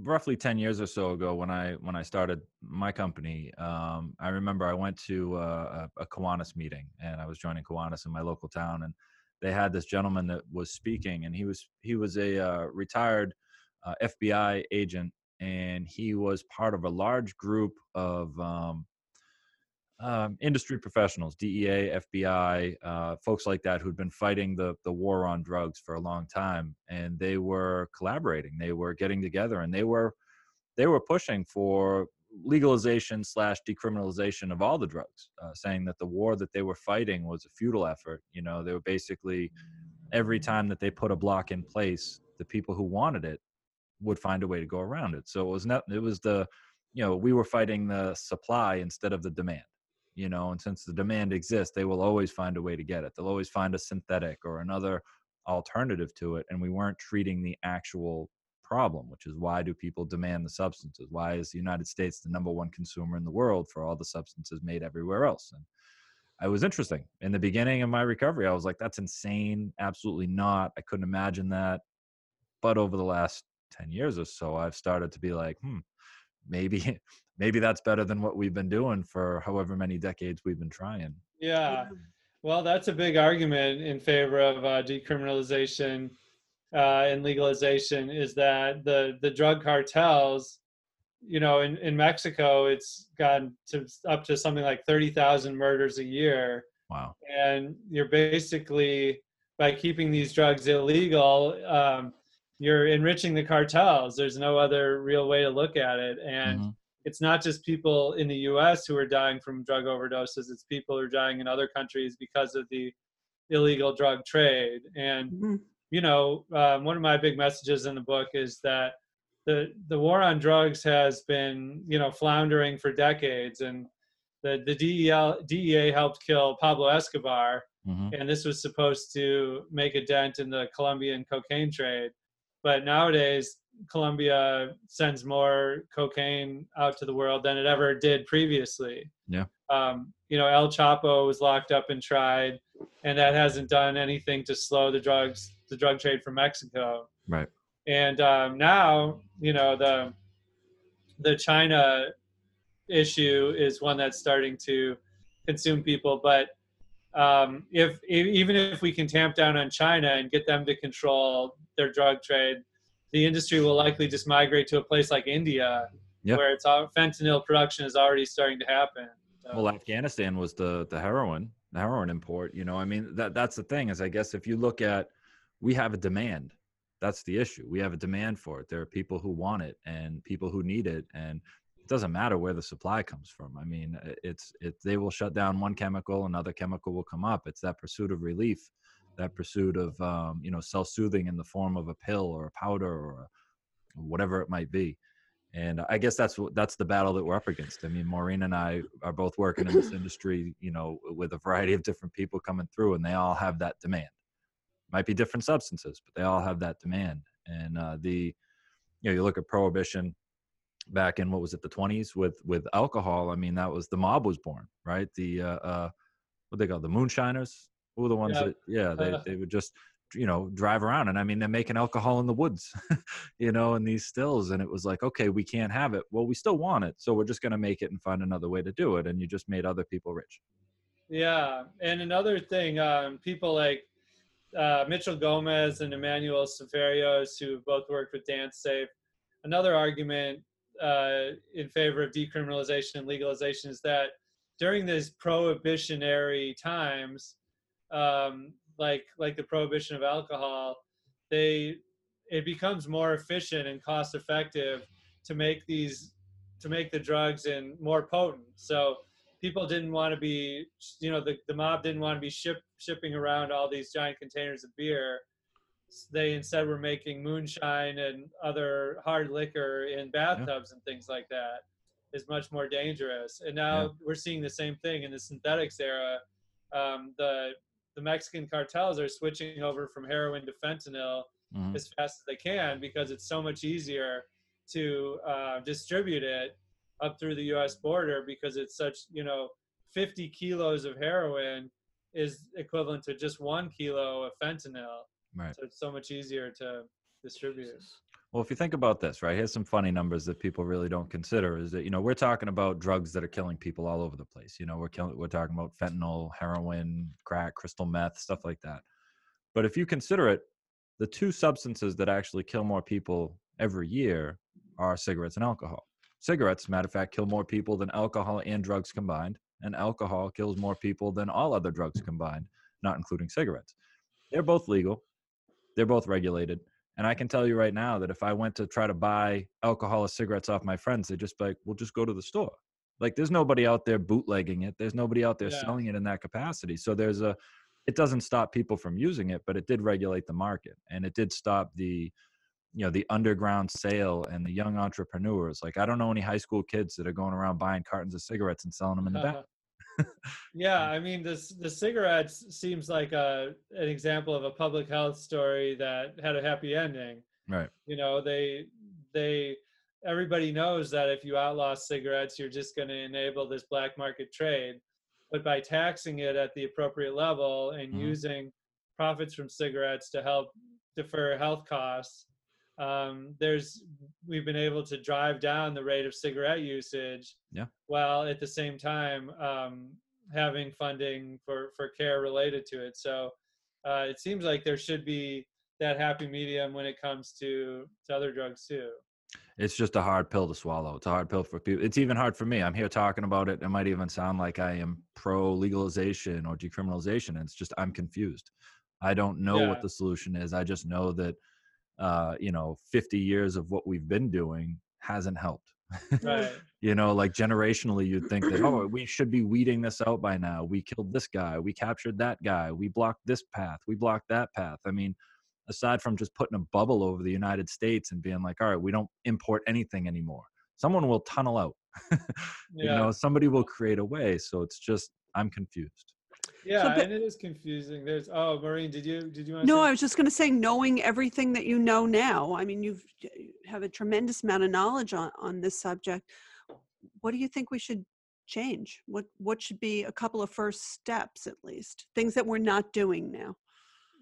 roughly 10 years or so ago when I when I started my company. Um, I remember I went to uh, a, a Kiwanis meeting and I was joining Kiwanis in my local town and they had this gentleman that was speaking and he was he was a uh, retired uh, FBI agent and he was part of a large group of um, um, industry professionals, DEA, FBI, uh, folks like that who'd been fighting the the war on drugs for a long time, and they were collaborating. They were getting together, and they were they were pushing for legalization slash decriminalization of all the drugs, uh, saying that the war that they were fighting was a futile effort. You know, they were basically every time that they put a block in place, the people who wanted it would find a way to go around it. So it was not it was the you know we were fighting the supply instead of the demand you know and since the demand exists they will always find a way to get it. They'll always find a synthetic or another alternative to it and we weren't treating the actual problem which is why do people demand the substances? Why is the united states the number one consumer in the world for all the substances made everywhere else? And it was interesting. In the beginning of my recovery i was like that's insane. Absolutely not. I couldn't imagine that. But over the last 10 years or so i've started to be like hmm maybe maybe that's better than what we've been doing for however many decades we've been trying yeah well that's a big argument in favor of uh, decriminalization uh, and legalization is that the the drug cartels you know in, in mexico it's gone to up to something like 30000 murders a year wow and you're basically by keeping these drugs illegal um, you're enriching the cartels. There's no other real way to look at it. And mm-hmm. It's not just people in the US who are dying from drug overdoses, it's people who are dying in other countries because of the illegal drug trade. And, mm-hmm. you know, um, one of my big messages in the book is that the, the war on drugs has been, you know, floundering for decades. And the, the DEL, DEA helped kill Pablo Escobar. Mm-hmm. And this was supposed to make a dent in the Colombian cocaine trade but nowadays, Colombia sends more cocaine out to the world than it ever did previously. Yeah. Um, you know, El Chapo was locked up and tried, and that hasn't done anything to slow the drugs, the drug trade from Mexico. Right. And um, now, you know, the the China issue is one that's starting to consume people. But um, if even if we can tamp down on China and get them to control their drug trade, the industry will likely just migrate to a place like India, yep. where it's all, fentanyl production is already starting to happen. So. Well, Afghanistan was the the heroin, the heroin import. You know, I mean that that's the thing is I guess if you look at, we have a demand. That's the issue. We have a demand for it. There are people who want it and people who need it, and it doesn't matter where the supply comes from. I mean, it's it they will shut down one chemical, another chemical will come up. It's that pursuit of relief that pursuit of um, you know self-soothing in the form of a pill or a powder or a, whatever it might be. And i guess that's that's the battle that we're up against. I mean maureen and i are both working in this industry you know with a variety of different people coming through and they all have that demand. Might be different substances but they all have that demand. And uh, the you know you look at prohibition back in what was it the 20s with with alcohol i mean that was the mob was born right? The uh, uh what they call the moonshiners were the ones yeah. that yeah they, uh. they would just you know drive around and i mean they're making alcohol in the woods you know in these stills and it was like okay we can't have it well we still want it so we're just going to make it and find another way to do it and you just made other people rich yeah and another thing um, people like uh, mitchell gomez and emanuel sferios who both worked with DanceSafe another argument uh, in favor of decriminalization and legalization is that during these prohibitionary times um, like like the prohibition of alcohol, they it becomes more efficient and cost effective to make these to make the drugs and more potent. So people didn't want to be you know the, the mob didn't want to be ship, shipping around all these giant containers of beer they instead were making moonshine and other hard liquor in bathtubs yeah. and things like that is much more dangerous and now yeah. we're seeing the same thing in the synthetics era um, the the Mexican cartels are switching over from heroin to fentanyl mm-hmm. as fast as they can because it's so much easier to uh, distribute it up through the U.S. border because it's such you know 50 kilos of heroin is equivalent to just one kilo of fentanyl. Right. So it's so much easier to distribute. Well, if you think about this, right, here's some funny numbers that people really don't consider is that, you know, we're talking about drugs that are killing people all over the place. You know, we're killing, we're talking about fentanyl, heroin, crack, crystal meth, stuff like that. But if you consider it, the two substances that actually kill more people every year are cigarettes and alcohol. Cigarettes, matter of fact, kill more people than alcohol and drugs combined, and alcohol kills more people than all other drugs combined, not including cigarettes. They're both legal, they're both regulated and I can tell you right now that if I went to try to buy alcohol or cigarettes off my friends, they'd just be like, we'll just go to the store. Like there's nobody out there bootlegging it. There's nobody out there yeah. selling it in that capacity. So there's a, it doesn't stop people from using it, but it did regulate the market and it did stop the, you know, the underground sale and the young entrepreneurs. Like I don't know any high school kids that are going around buying cartons of cigarettes and selling them in the back. yeah, I mean, this the cigarettes seems like a an example of a public health story that had a happy ending. Right. You know, they they everybody knows that if you outlaw cigarettes, you're just going to enable this black market trade. But by taxing it at the appropriate level and Mhm. using profits from cigarettes to help defer health costs, um, there's we've been able to drive down the rate of cigarette usage Yeah. while at the same time um, having funding for for care related to it. So uh, it seems like there should be that happy medium when it comes to to other drugs too. it's just a hard pill to swallow. It's a hard pill for people. It's even hard for me. I'm here talking about it. It might even sound like I am pro legalization or decriminalization. It's just I'm confused. I don't know Yeah. what the solution is. I just know that uh, you know, 50 years of what we've been doing hasn't helped. Right. you know, like generationally, you'd think that oh, we should be weeding this out by now. We killed this guy. We captured that guy. We blocked this path. We blocked that path. I mean, aside from just putting a bubble over the United States and being like, all right, we don't import anything anymore. Someone will tunnel out. you Yeah. know, somebody will create a way. So it's just I'm confused. Yeah, but- and it is confusing. There's oh, Maureen, did you did you want to? No, I was just going to say, knowing everything that you know now, I mean, you've you have a tremendous amount of knowledge on, on this subject. What do you think we should change? What what should be a couple of first steps at least? Things that we're not doing now.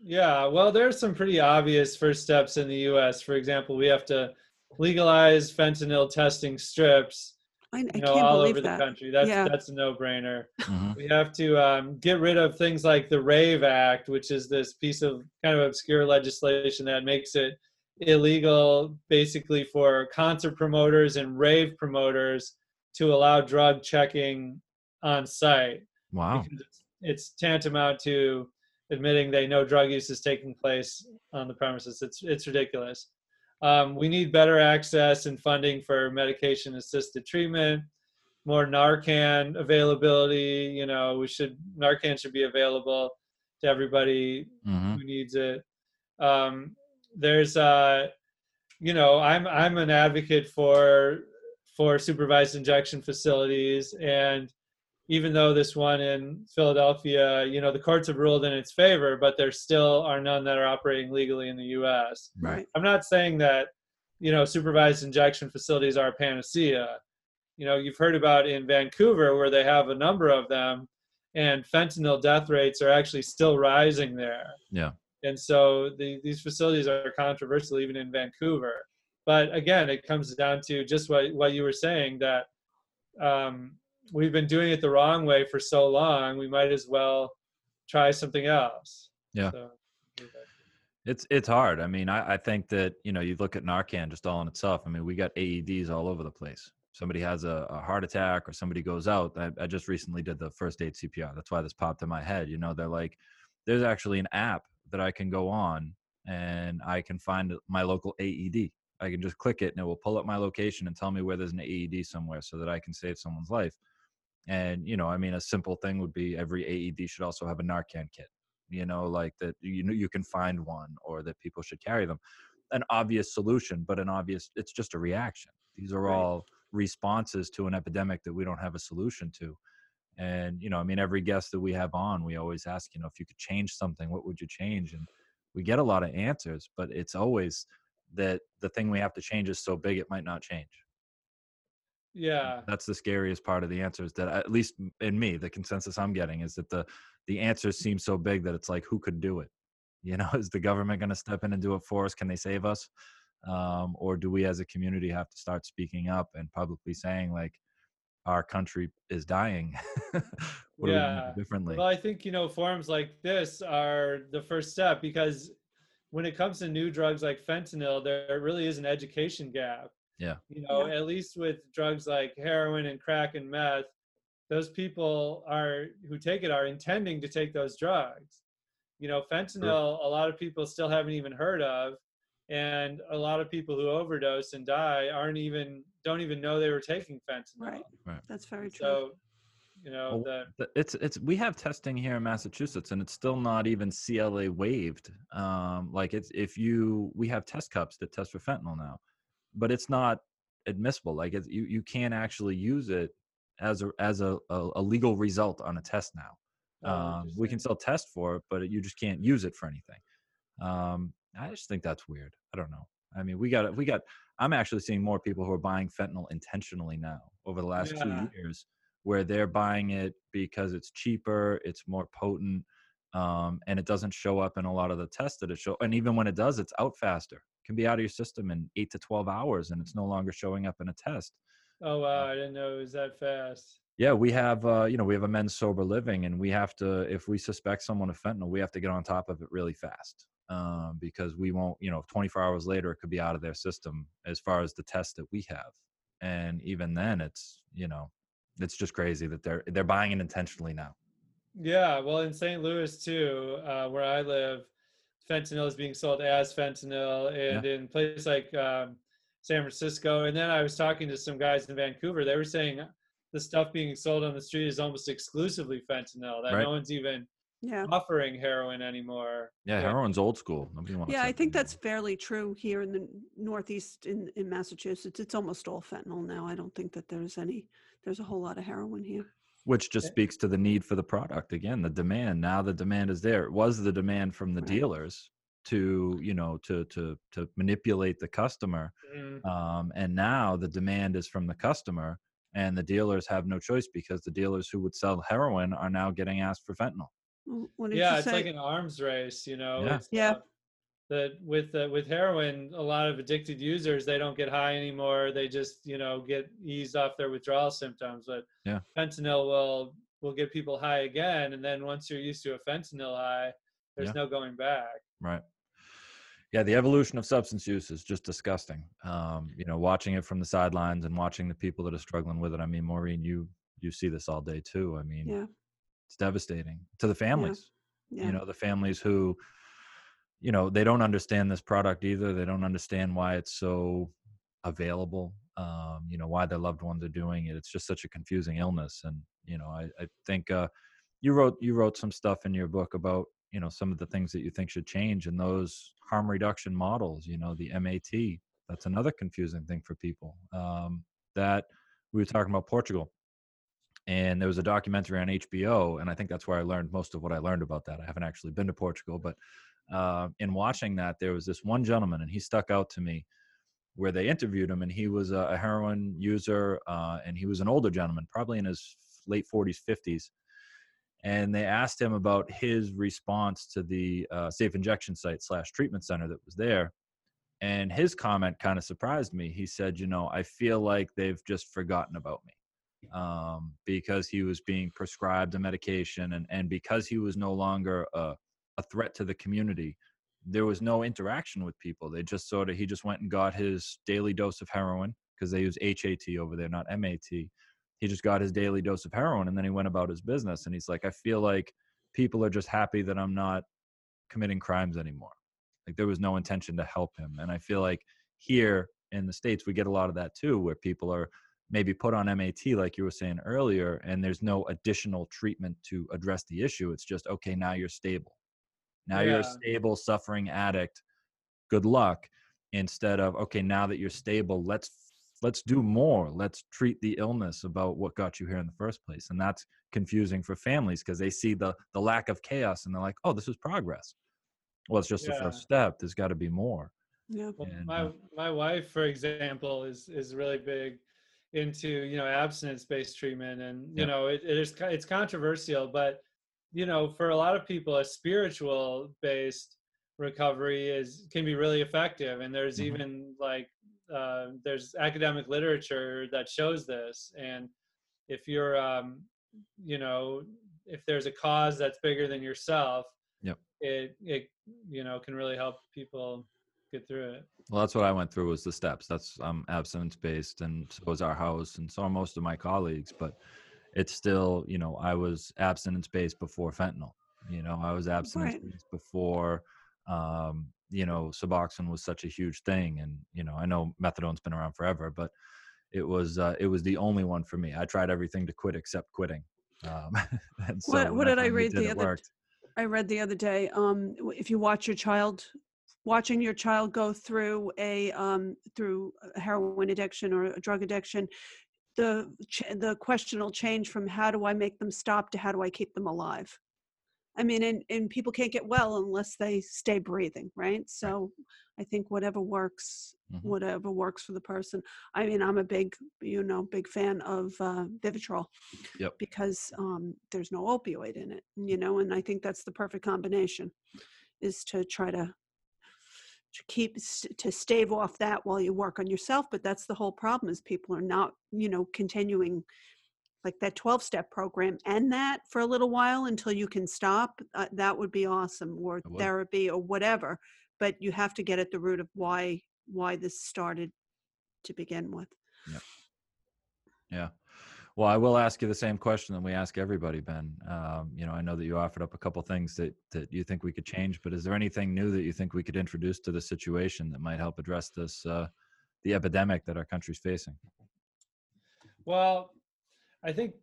Yeah, well, there's some pretty obvious first steps in the U.S. For example, we have to legalize fentanyl testing strips, I, I you know, can't all believe over that. the country. That's Yeah. that's a no-brainer. Mhm. We have to um, get rid of things like the Rave Act, which is this piece of kind of obscure legislation that makes it illegal, basically, for concert promoters and rave promoters to allow drug checking on site. Wow. it's, it's tantamount to admitting they know drug use is taking place on the premises. It's it's ridiculous. Um, we need better access and funding for medication assisted treatment, more Narcan availability. You know, we should Narcan should be available to everybody hmm who needs it. Um, there's uh, you know, I'm I'm an advocate for for supervised injection facilities and even though this one in Philadelphia, you know, the courts have ruled in its favor, but there still are none that are operating legally in the US. Right. I'm not saying that, you know, supervised injection facilities are a panacea. You know, you've heard about in Vancouver where they have a number of them and fentanyl death rates are actually still rising there. Yeah. And so the, these facilities are controversial even in Vancouver. But again, it comes down to just what, what you were saying that um, we've been doing it the wrong way for so long. We might as well try something else. Yeah. So, It's it's hard. I mean, I, I think that you know you look at Narcan just all in itself. I mean, we got AEDs all over the place. Somebody has a, a heart attack or somebody goes out. I, I just recently did the first aid CPR. That's why this popped in my head. You know, they're like, there's actually an app that I can go on and I can find my local AED. I can just click it and it will pull up my location and tell me where there's an AED somewhere so that I can save someone's life. And you know, I mean, a simple thing would be every AED should also have a Narcan kit you know like that you know you can find one or that people should carry them. An obvious solution but an obvious it's just a reaction. These are Right. all responses to an epidemic that we don't have a solution to. And you know i mean every guest that we have on we always ask you know if you could change something what would you change? And we get a lot of answers but it's always that the thing we have to change is so big it might not change yeah. that's the scariest part of the answers that at least in me the consensus i'm getting is that the the answers seem so big that it's like who could do it you know is the government going to step in and do it for us can they save us um, or do we as a community have to start speaking up and publicly saying like our country is dying what are we Yeah. do differently Well, I think, you know, forums like this are the first step because when it comes to new drugs like fentanyl, there really is an education gap. Yeah. You know, Yeah. at least with drugs like heroin and crack and meth, those people are who take it are intending to take those drugs. You know, fentanyl, a lot of people still haven't even heard of. And a lot of people who overdose and die aren't even don't even know they were taking fentanyl. Right. right. That's very true. So, you know, Well, the it's it's we have testing here in Massachusetts and it's still not even CLIA waived. Um, like it's if you we have test cups that test for fentanyl now, but it's not admissible. Like it's, you you can't actually use it as a as a, a, a legal result on a test now. Oh, Um, we can still test for it, but you just can't use it for anything. Um, I just think that's weird. I don't know. I mean, we got we got. I'm actually seeing more people who are buying fentanyl intentionally now over the last Yeah. two years, where they're buying it because it's cheaper, it's more potent, um, and it doesn't show up in a lot of the tests that it show. And even when it does, it's out faster. Can be out of your system in eight to twelve hours, and it's no longer showing up in a test. Oh wow, I didn't know it was that fast. Yeah, we have uh, you know we have a men's sober living, and we have to if we suspect someone of fentanyl, we have to get on top of it really fast um, because we won't you know 24 hours later it could be out of their system as far as the test that we have, and even then it's you know it's just crazy that they're they're buying it intentionally now. Yeah, well, in St. Louis too, uh, where I live, fentanyl is being sold as fentanyl, and in places like um, San Francisco. And then I was talking to some guys in Vancouver. They were saying the stuff being sold on the street is almost exclusively fentanyl. That Right. no one's even Yeah. offering heroin anymore. Yeah, heroin's old school. Nobody wants. Yeah, I think anymore. that's fairly true here in the Northeast in, in Massachusetts. It's almost all fentanyl now. I don't think that there's any, there's a whole lot of heroin here. Which just Yeah. speaks to the need for the product again the demand now the demand is there it was the demand from the Right. dealers to you know to to to manipulate the customer Mm, um, and now the demand is from the customer and the dealers have no choice because the dealers who would sell heroin are now getting asked for fentanyl What did yeah, you it's like an arms race, you know. Yeah. Yeah. uh, that with uh, with heroin, a lot of addicted users they don't get high anymore. They just you know get eased off their withdrawal symptoms. But Yeah. fentanyl will will get people high again, and then once you're used to a fentanyl high, there's Yeah. no going back. right yeah the evolution of substance use is just disgusting um, you know watching it from the sidelines and watching the people that are struggling with it i mean maureen you you see this all day too i mean Yeah, it's devastating to the families yeah. you know the families who you know they don't understand this product either they don't understand why it's so available um you know why their loved ones are doing it it's just such a confusing illness and you know i, I think uh you wrote you wrote some stuff in your book about you know some of the things that you think should change and those harm reduction models you know the mat that's another confusing thing for people um that we were talking about portugal and there was a documentary on HBO, and I think that's where I learned most of what I learned about that. I haven't actually been to Portugal, but uh, in watching that, there was this one gentleman, and he stuck out to me, where they interviewed him, and he was a, heroin user, uh, and he was an older gentleman, probably in his late 40s, 50s, and they asked him about his response to the uh, safe injection site slash treatment center that was there. And his comment kind of surprised me. He said, "You know, I feel like they've just forgotten about me." um, because he was being prescribed a medication and, and because he was no longer a, a threat to the community there was no interaction with people they just sort of he just went and got his daily dose of heroin because they use hat over there not mat he just got his daily dose of heroin and then he went about his business and he's like i feel like people are just happy that i'm not committing crimes anymore like there was no intention to help him and i feel like here in the states we get a lot of that too where people are maybe put on MAT, like you were saying earlier, and there's no additional treatment to address the issue. It's just, okay, now you're stable. Now you're a stable, suffering addict. Good luck. Instead of, okay, now that you're stable, let's let's do more. Let's treat the illness about what got you here in the first place. And that's confusing for families because they see the the lack of chaos and they're like, oh, this is progress. Well, it's just the first step. There's got to be more. Yeah. Well, And, my uh, my wife, for example, is is really big into you know abstinence based treatment, and you Yeah. know it, it is it's controversial, but you know for a lot of people, a spiritual based recovery is can be really effective, and there's Mhm. even like uh, there's academic literature that shows this, and if you're um, you know if there's a cause that's bigger than yourself, Yep. it it you know can really help people get through it. Well, that's what I went through was the steps. That's um abstinence based, and so was our house, and so are most of my colleagues. But it's still, you know, I was abstinence based before fentanyl. You know, I was abstinence based before, um, you know, Suboxone was such a huge thing, and you know, I know methadone's been around forever, but it was uh, it was the only one for me. I tried everything to quit except quitting. Um, so What- what did I read the other worked. I read the other day, um, if you watch your child, watching your child go through a um, through heroin addiction or a drug addiction, the ch- the question will change from how do I make them stop to how do I keep them alive. I mean, and, and people can't get well unless they stay breathing, right? So I think whatever works, Mhm. whatever works for the person. I mean, I'm a big, you know, big fan of uh, Vivitrol Yep. because um, there's no opioid in it, you know, and I think that's the perfect combination is to try to to keep to stave off that while you work on yourself but that's the whole problem is people are not you know continuing like that 12 step program and that for a little while until you can stop uh, that would be awesome or therapy or whatever but you have to get at the root of why why this started to begin with. Yeah Yeah. Well, I will ask you the same question that we ask everybody, Ben. Um, you know, I know that you offered up a couple things that that you think we could change, but is there anything new that you think we could introduce to the situation that might help address this uh, the epidemic that our country's facing? Well, I think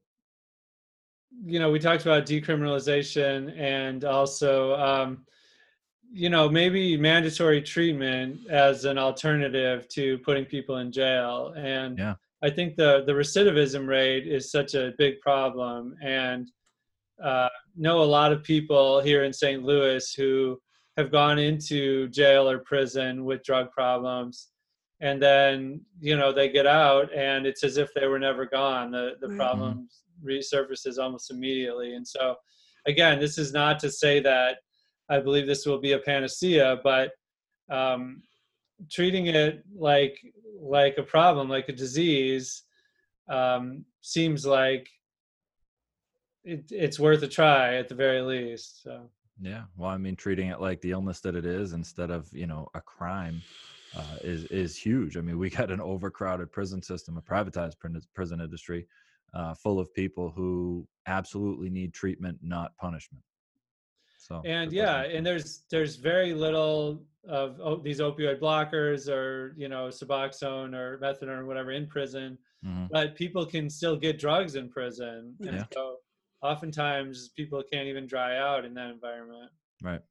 you know we talked about decriminalization and also um, you know maybe mandatory treatment as an alternative to putting people in jail and Yeah. I think the the recidivism rate is such a big problem and uh, know a lot of people here in St. Louis who have gone into jail or prison with drug problems and then you know they get out and it's as if they were never gone the the Right. problem resurfaces almost immediately and so again this is not to say that i believe this will be a panacea but um, treating it like like a problem like a disease um, seems like it, it's worth a try at the very least so Yeah. Well, I mean, treating it like the illness that it is instead of you know a crime uh, is is huge. I mean, we got an overcrowded prison system, a privatized prison industry, uh, full of people who absolutely need treatment, not punishment. So and yeah and there's there's very little of oh, these opioid blockers or you know suboxone or methadone or whatever in prison Mhm. but people can still get drugs in prison and Yeah. so oftentimes people can't even dry out in that environment Right.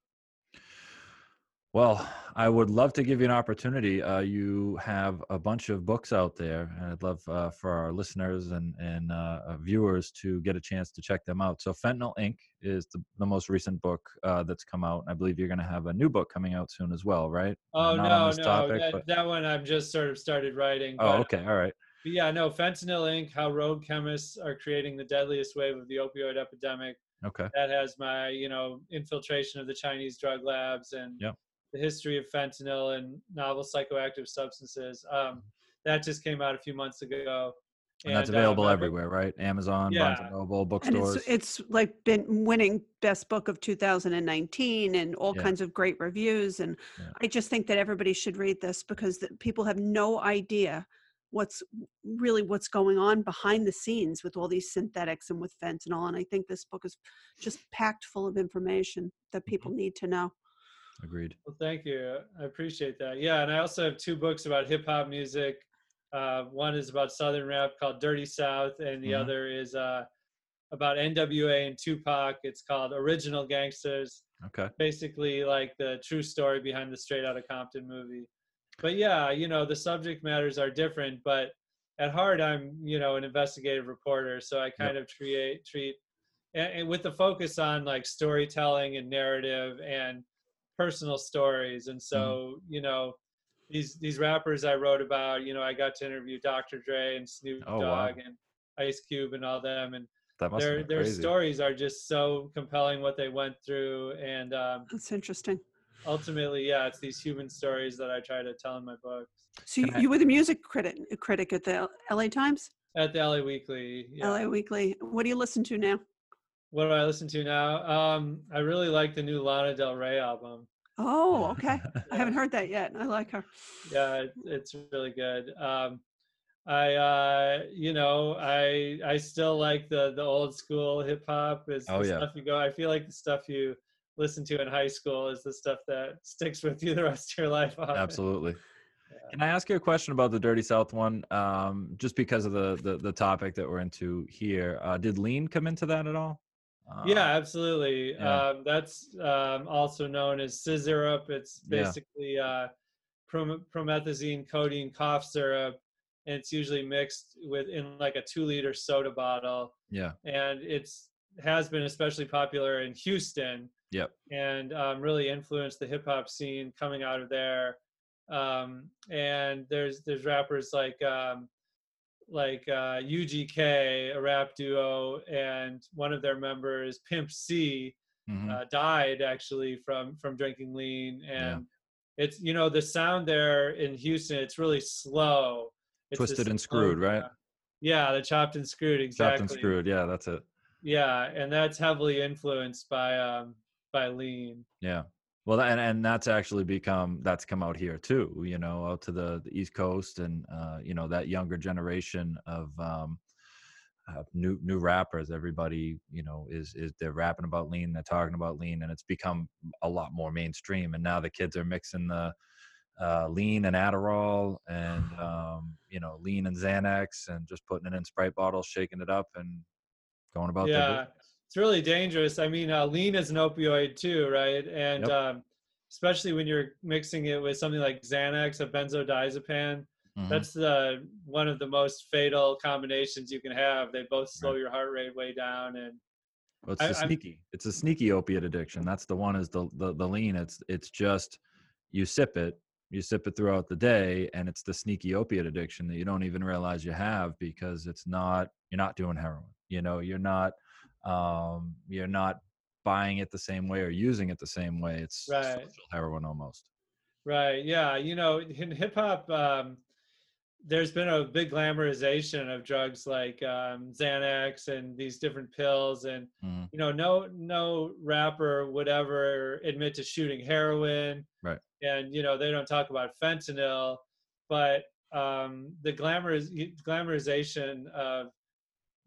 Well, I would love to give you an opportunity. Uh, you have a bunch of books out there, and I'd love uh, for our listeners and and uh, uh, viewers to get a chance to check them out. So, Fentanyl Inc. is the, the most recent book uh, that's come out. I believe you're going to have a new book coming out soon as well, right? Uh, oh no no topic, that, but- that one i've just sort of started writing Oh, okay, all right. but yeah no fentanyl inc how rogue chemists are creating the deadliest wave of the opioid epidemic Okay, that has my you know infiltration of the chinese drug labs and Yep. The history of fentanyl and novel psychoactive substances um, that just came out a few months ago and that's uh, available my everywhere, right? Amazon, Barnes and Yeah. Noble, and bookstores. it's it's like been winning best book of 2019 and all Yeah. kinds of great reviews and Yeah. i just think that everybody should read this because the, people have no idea what's really what's going on behind the scenes with all these synthetics and with fentanyl and i think this book is just packed full of information that Mm-hmm. people need to know Agreed. well thank you. I appreciate that. Yeah and i also have two books about hip-hop music. Uh, one is about southern rap called dirty south and the Mhm. other is uh, about nwa and tupac. It's called original gangsters. Okay. basically like the true story behind the straight out of compton movie. But yeah you know the subject matters are different but at heart i'm you know an investigative reporter so i kind of treat treat and, and with the focus on like storytelling and narrative and personal stories. And so you know these these rappers i wrote about you know i got to interview dr dre and snoop Oh, wow. dogg and ice cube and all them. And That must their their crazy. stories are just so compelling what they went through. And um, that's interesting. ultimately yeah it's these human stories that i try to tell in my books. So you, I- you were the music critic critic at the la times? At the la weekly yeah. la weekly. What do you listen to now what do i listen to now um, i really like the new lana del rey album oh okay i haven't heard that yet i like her yeah it, it's really good um, i uh, you know i i still like the the old school hip hop is Oh, the yeah. stuff you go i feel like the stuff you listen to in high school is the stuff that sticks with you the rest of your life often. Absolutely. Yeah. Can I ask you a question about the Dirty South one? Um, just because of the, the the topic that we're into here, uh, did lean come into that at all? Yeah absolutely yeah. um, that's um, also known as sizzurp it's Yeah. basically uh, prom- promethazine codeine cough syrup and it's usually mixed with in like a two liter soda bottle Yeah. and it's has been especially popular in houston Yep. and um, really influenced the hip hop scene coming out of there. Um, and there's there's rappers like um, like uh, UGK, a rap duo, and one of their members, Pimp C, Mhm. uh, died actually from from drinking lean. Yeah. And it's you know the sound there in Houston, it's really slow. It's Twisted and slow Screwed, right? Yeah, the chopped and screwed exactly. Chopped and screwed. Yeah, that's it. Yeah, and that's heavily influenced by um by lean. Yeah. Well, and and that's actually become that's come out here too. You know, out to the, the East Coast, and uh, you know that younger generation of um, uh, new new rappers. Everybody, you know, is is they're rapping about lean, they're talking about lean, and it's become a lot more mainstream. And now the kids are mixing the uh, lean and Adderall, and um, you know, lean and Xanax, and just putting it in Sprite bottles, shaking it up, and going about their yeah. It's really dangerous i mean uh, lean is an opioid too right and Yep. um, especially when you're mixing it with something like xanax a benzodiazepine Mhm. that's the one of the most fatal combinations you can have they both slow Right. your heart rate way down and Well, it's I- I'm- sneaky. It's a sneaky opiate addiction. That's the one. Is the, the the lean. It's it's just you sip it, you sip it throughout the day, and it's the sneaky opiate addiction that you don't even realize you have because it's not. You're not doing heroin. You know, you're not. Um, you're not buying it the same way or using it the same way. It's Right. social heroin almost. right yeah you know in hip hop um, there's been a big glamorization of drugs like um, xanax and these different pills and Mhm. you know no no rapper would ever admit to shooting heroin Right. and you know they don't talk about fentanyl but um, the glamour glamorization of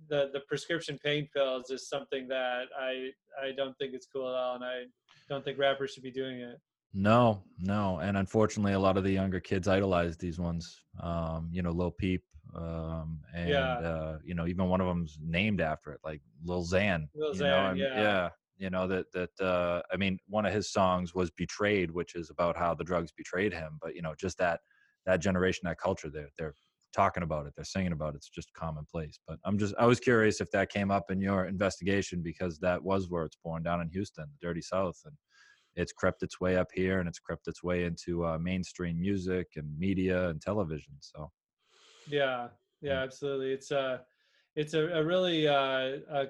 the the prescription pain pills is something that i i don't think it's cool at all and i don't think rappers should be doing it No, no, and unfortunately, a lot of the younger kids idolize these ones. Um, you know, Lil Peep, um, and Yeah. uh, you know, even one of them's named after it, like Lil Xan. Lil Xan, and- yeah. You know that that uh, I mean, one of his songs was "Betrayed," which is about how the drugs betrayed him. But you know, just that that generation, that culture, they're they're talking about it, they're singing about it. It's just commonplace. But I'm just I was curious if that came up in your investigation because that was where it's born down in Houston, the Dirty South, and it's crept its way up here and it's crept its way into uh, mainstream music and media and television. So Yeah, yeah, absolutely. It's a, it's a, a really uh, a,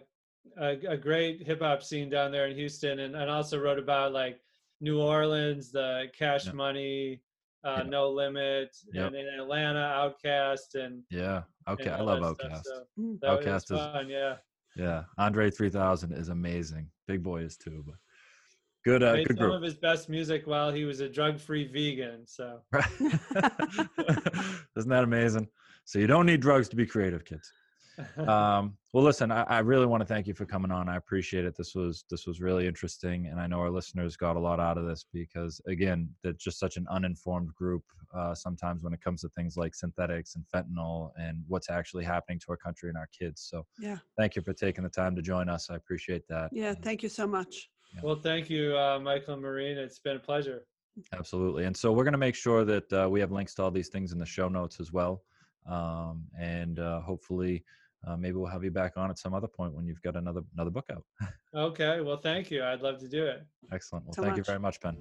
a a great hip hop scene down there in Houston, and and also wrote about like New Orleans, the Cash Yep. Money, uh, Yep. No Limit, Yep. and in Atlanta, Outkast, and yeah, okay, and I love Outkast. stuff, so Mm. that was Outkast is- fun, yeah. Yeah, Andre 3000 is amazing. Big Boi is too, but good, uh, Made good some group. of his best music while he was a drug-free vegan. So Isn't that amazing? So you don't need drugs to be creative, kids. Um, well, listen, I, I really want to thank you for coming on. I appreciate it. This was this was really interesting, and I know our listeners got a lot out of this because, again, they're just such an uninformed group. Uh, sometimes when it comes to things like synthetics and fentanyl and what's actually happening to our country and our kids. So, Yeah. thank you for taking the time to join us. I appreciate that. Yeah. And- Thank you so much. well, thank you, uh, Michael and Marine. It's been a pleasure. Absolutely. And so we're going to make sure that uh, we have links to all these things in the show notes as well. Um, and uh, hopefully, uh, maybe we'll have you back on at some other point when you've got another another book out. Okay, well, thank you. I'd love to do it. Excellent. Well, So thank you very much, Ben.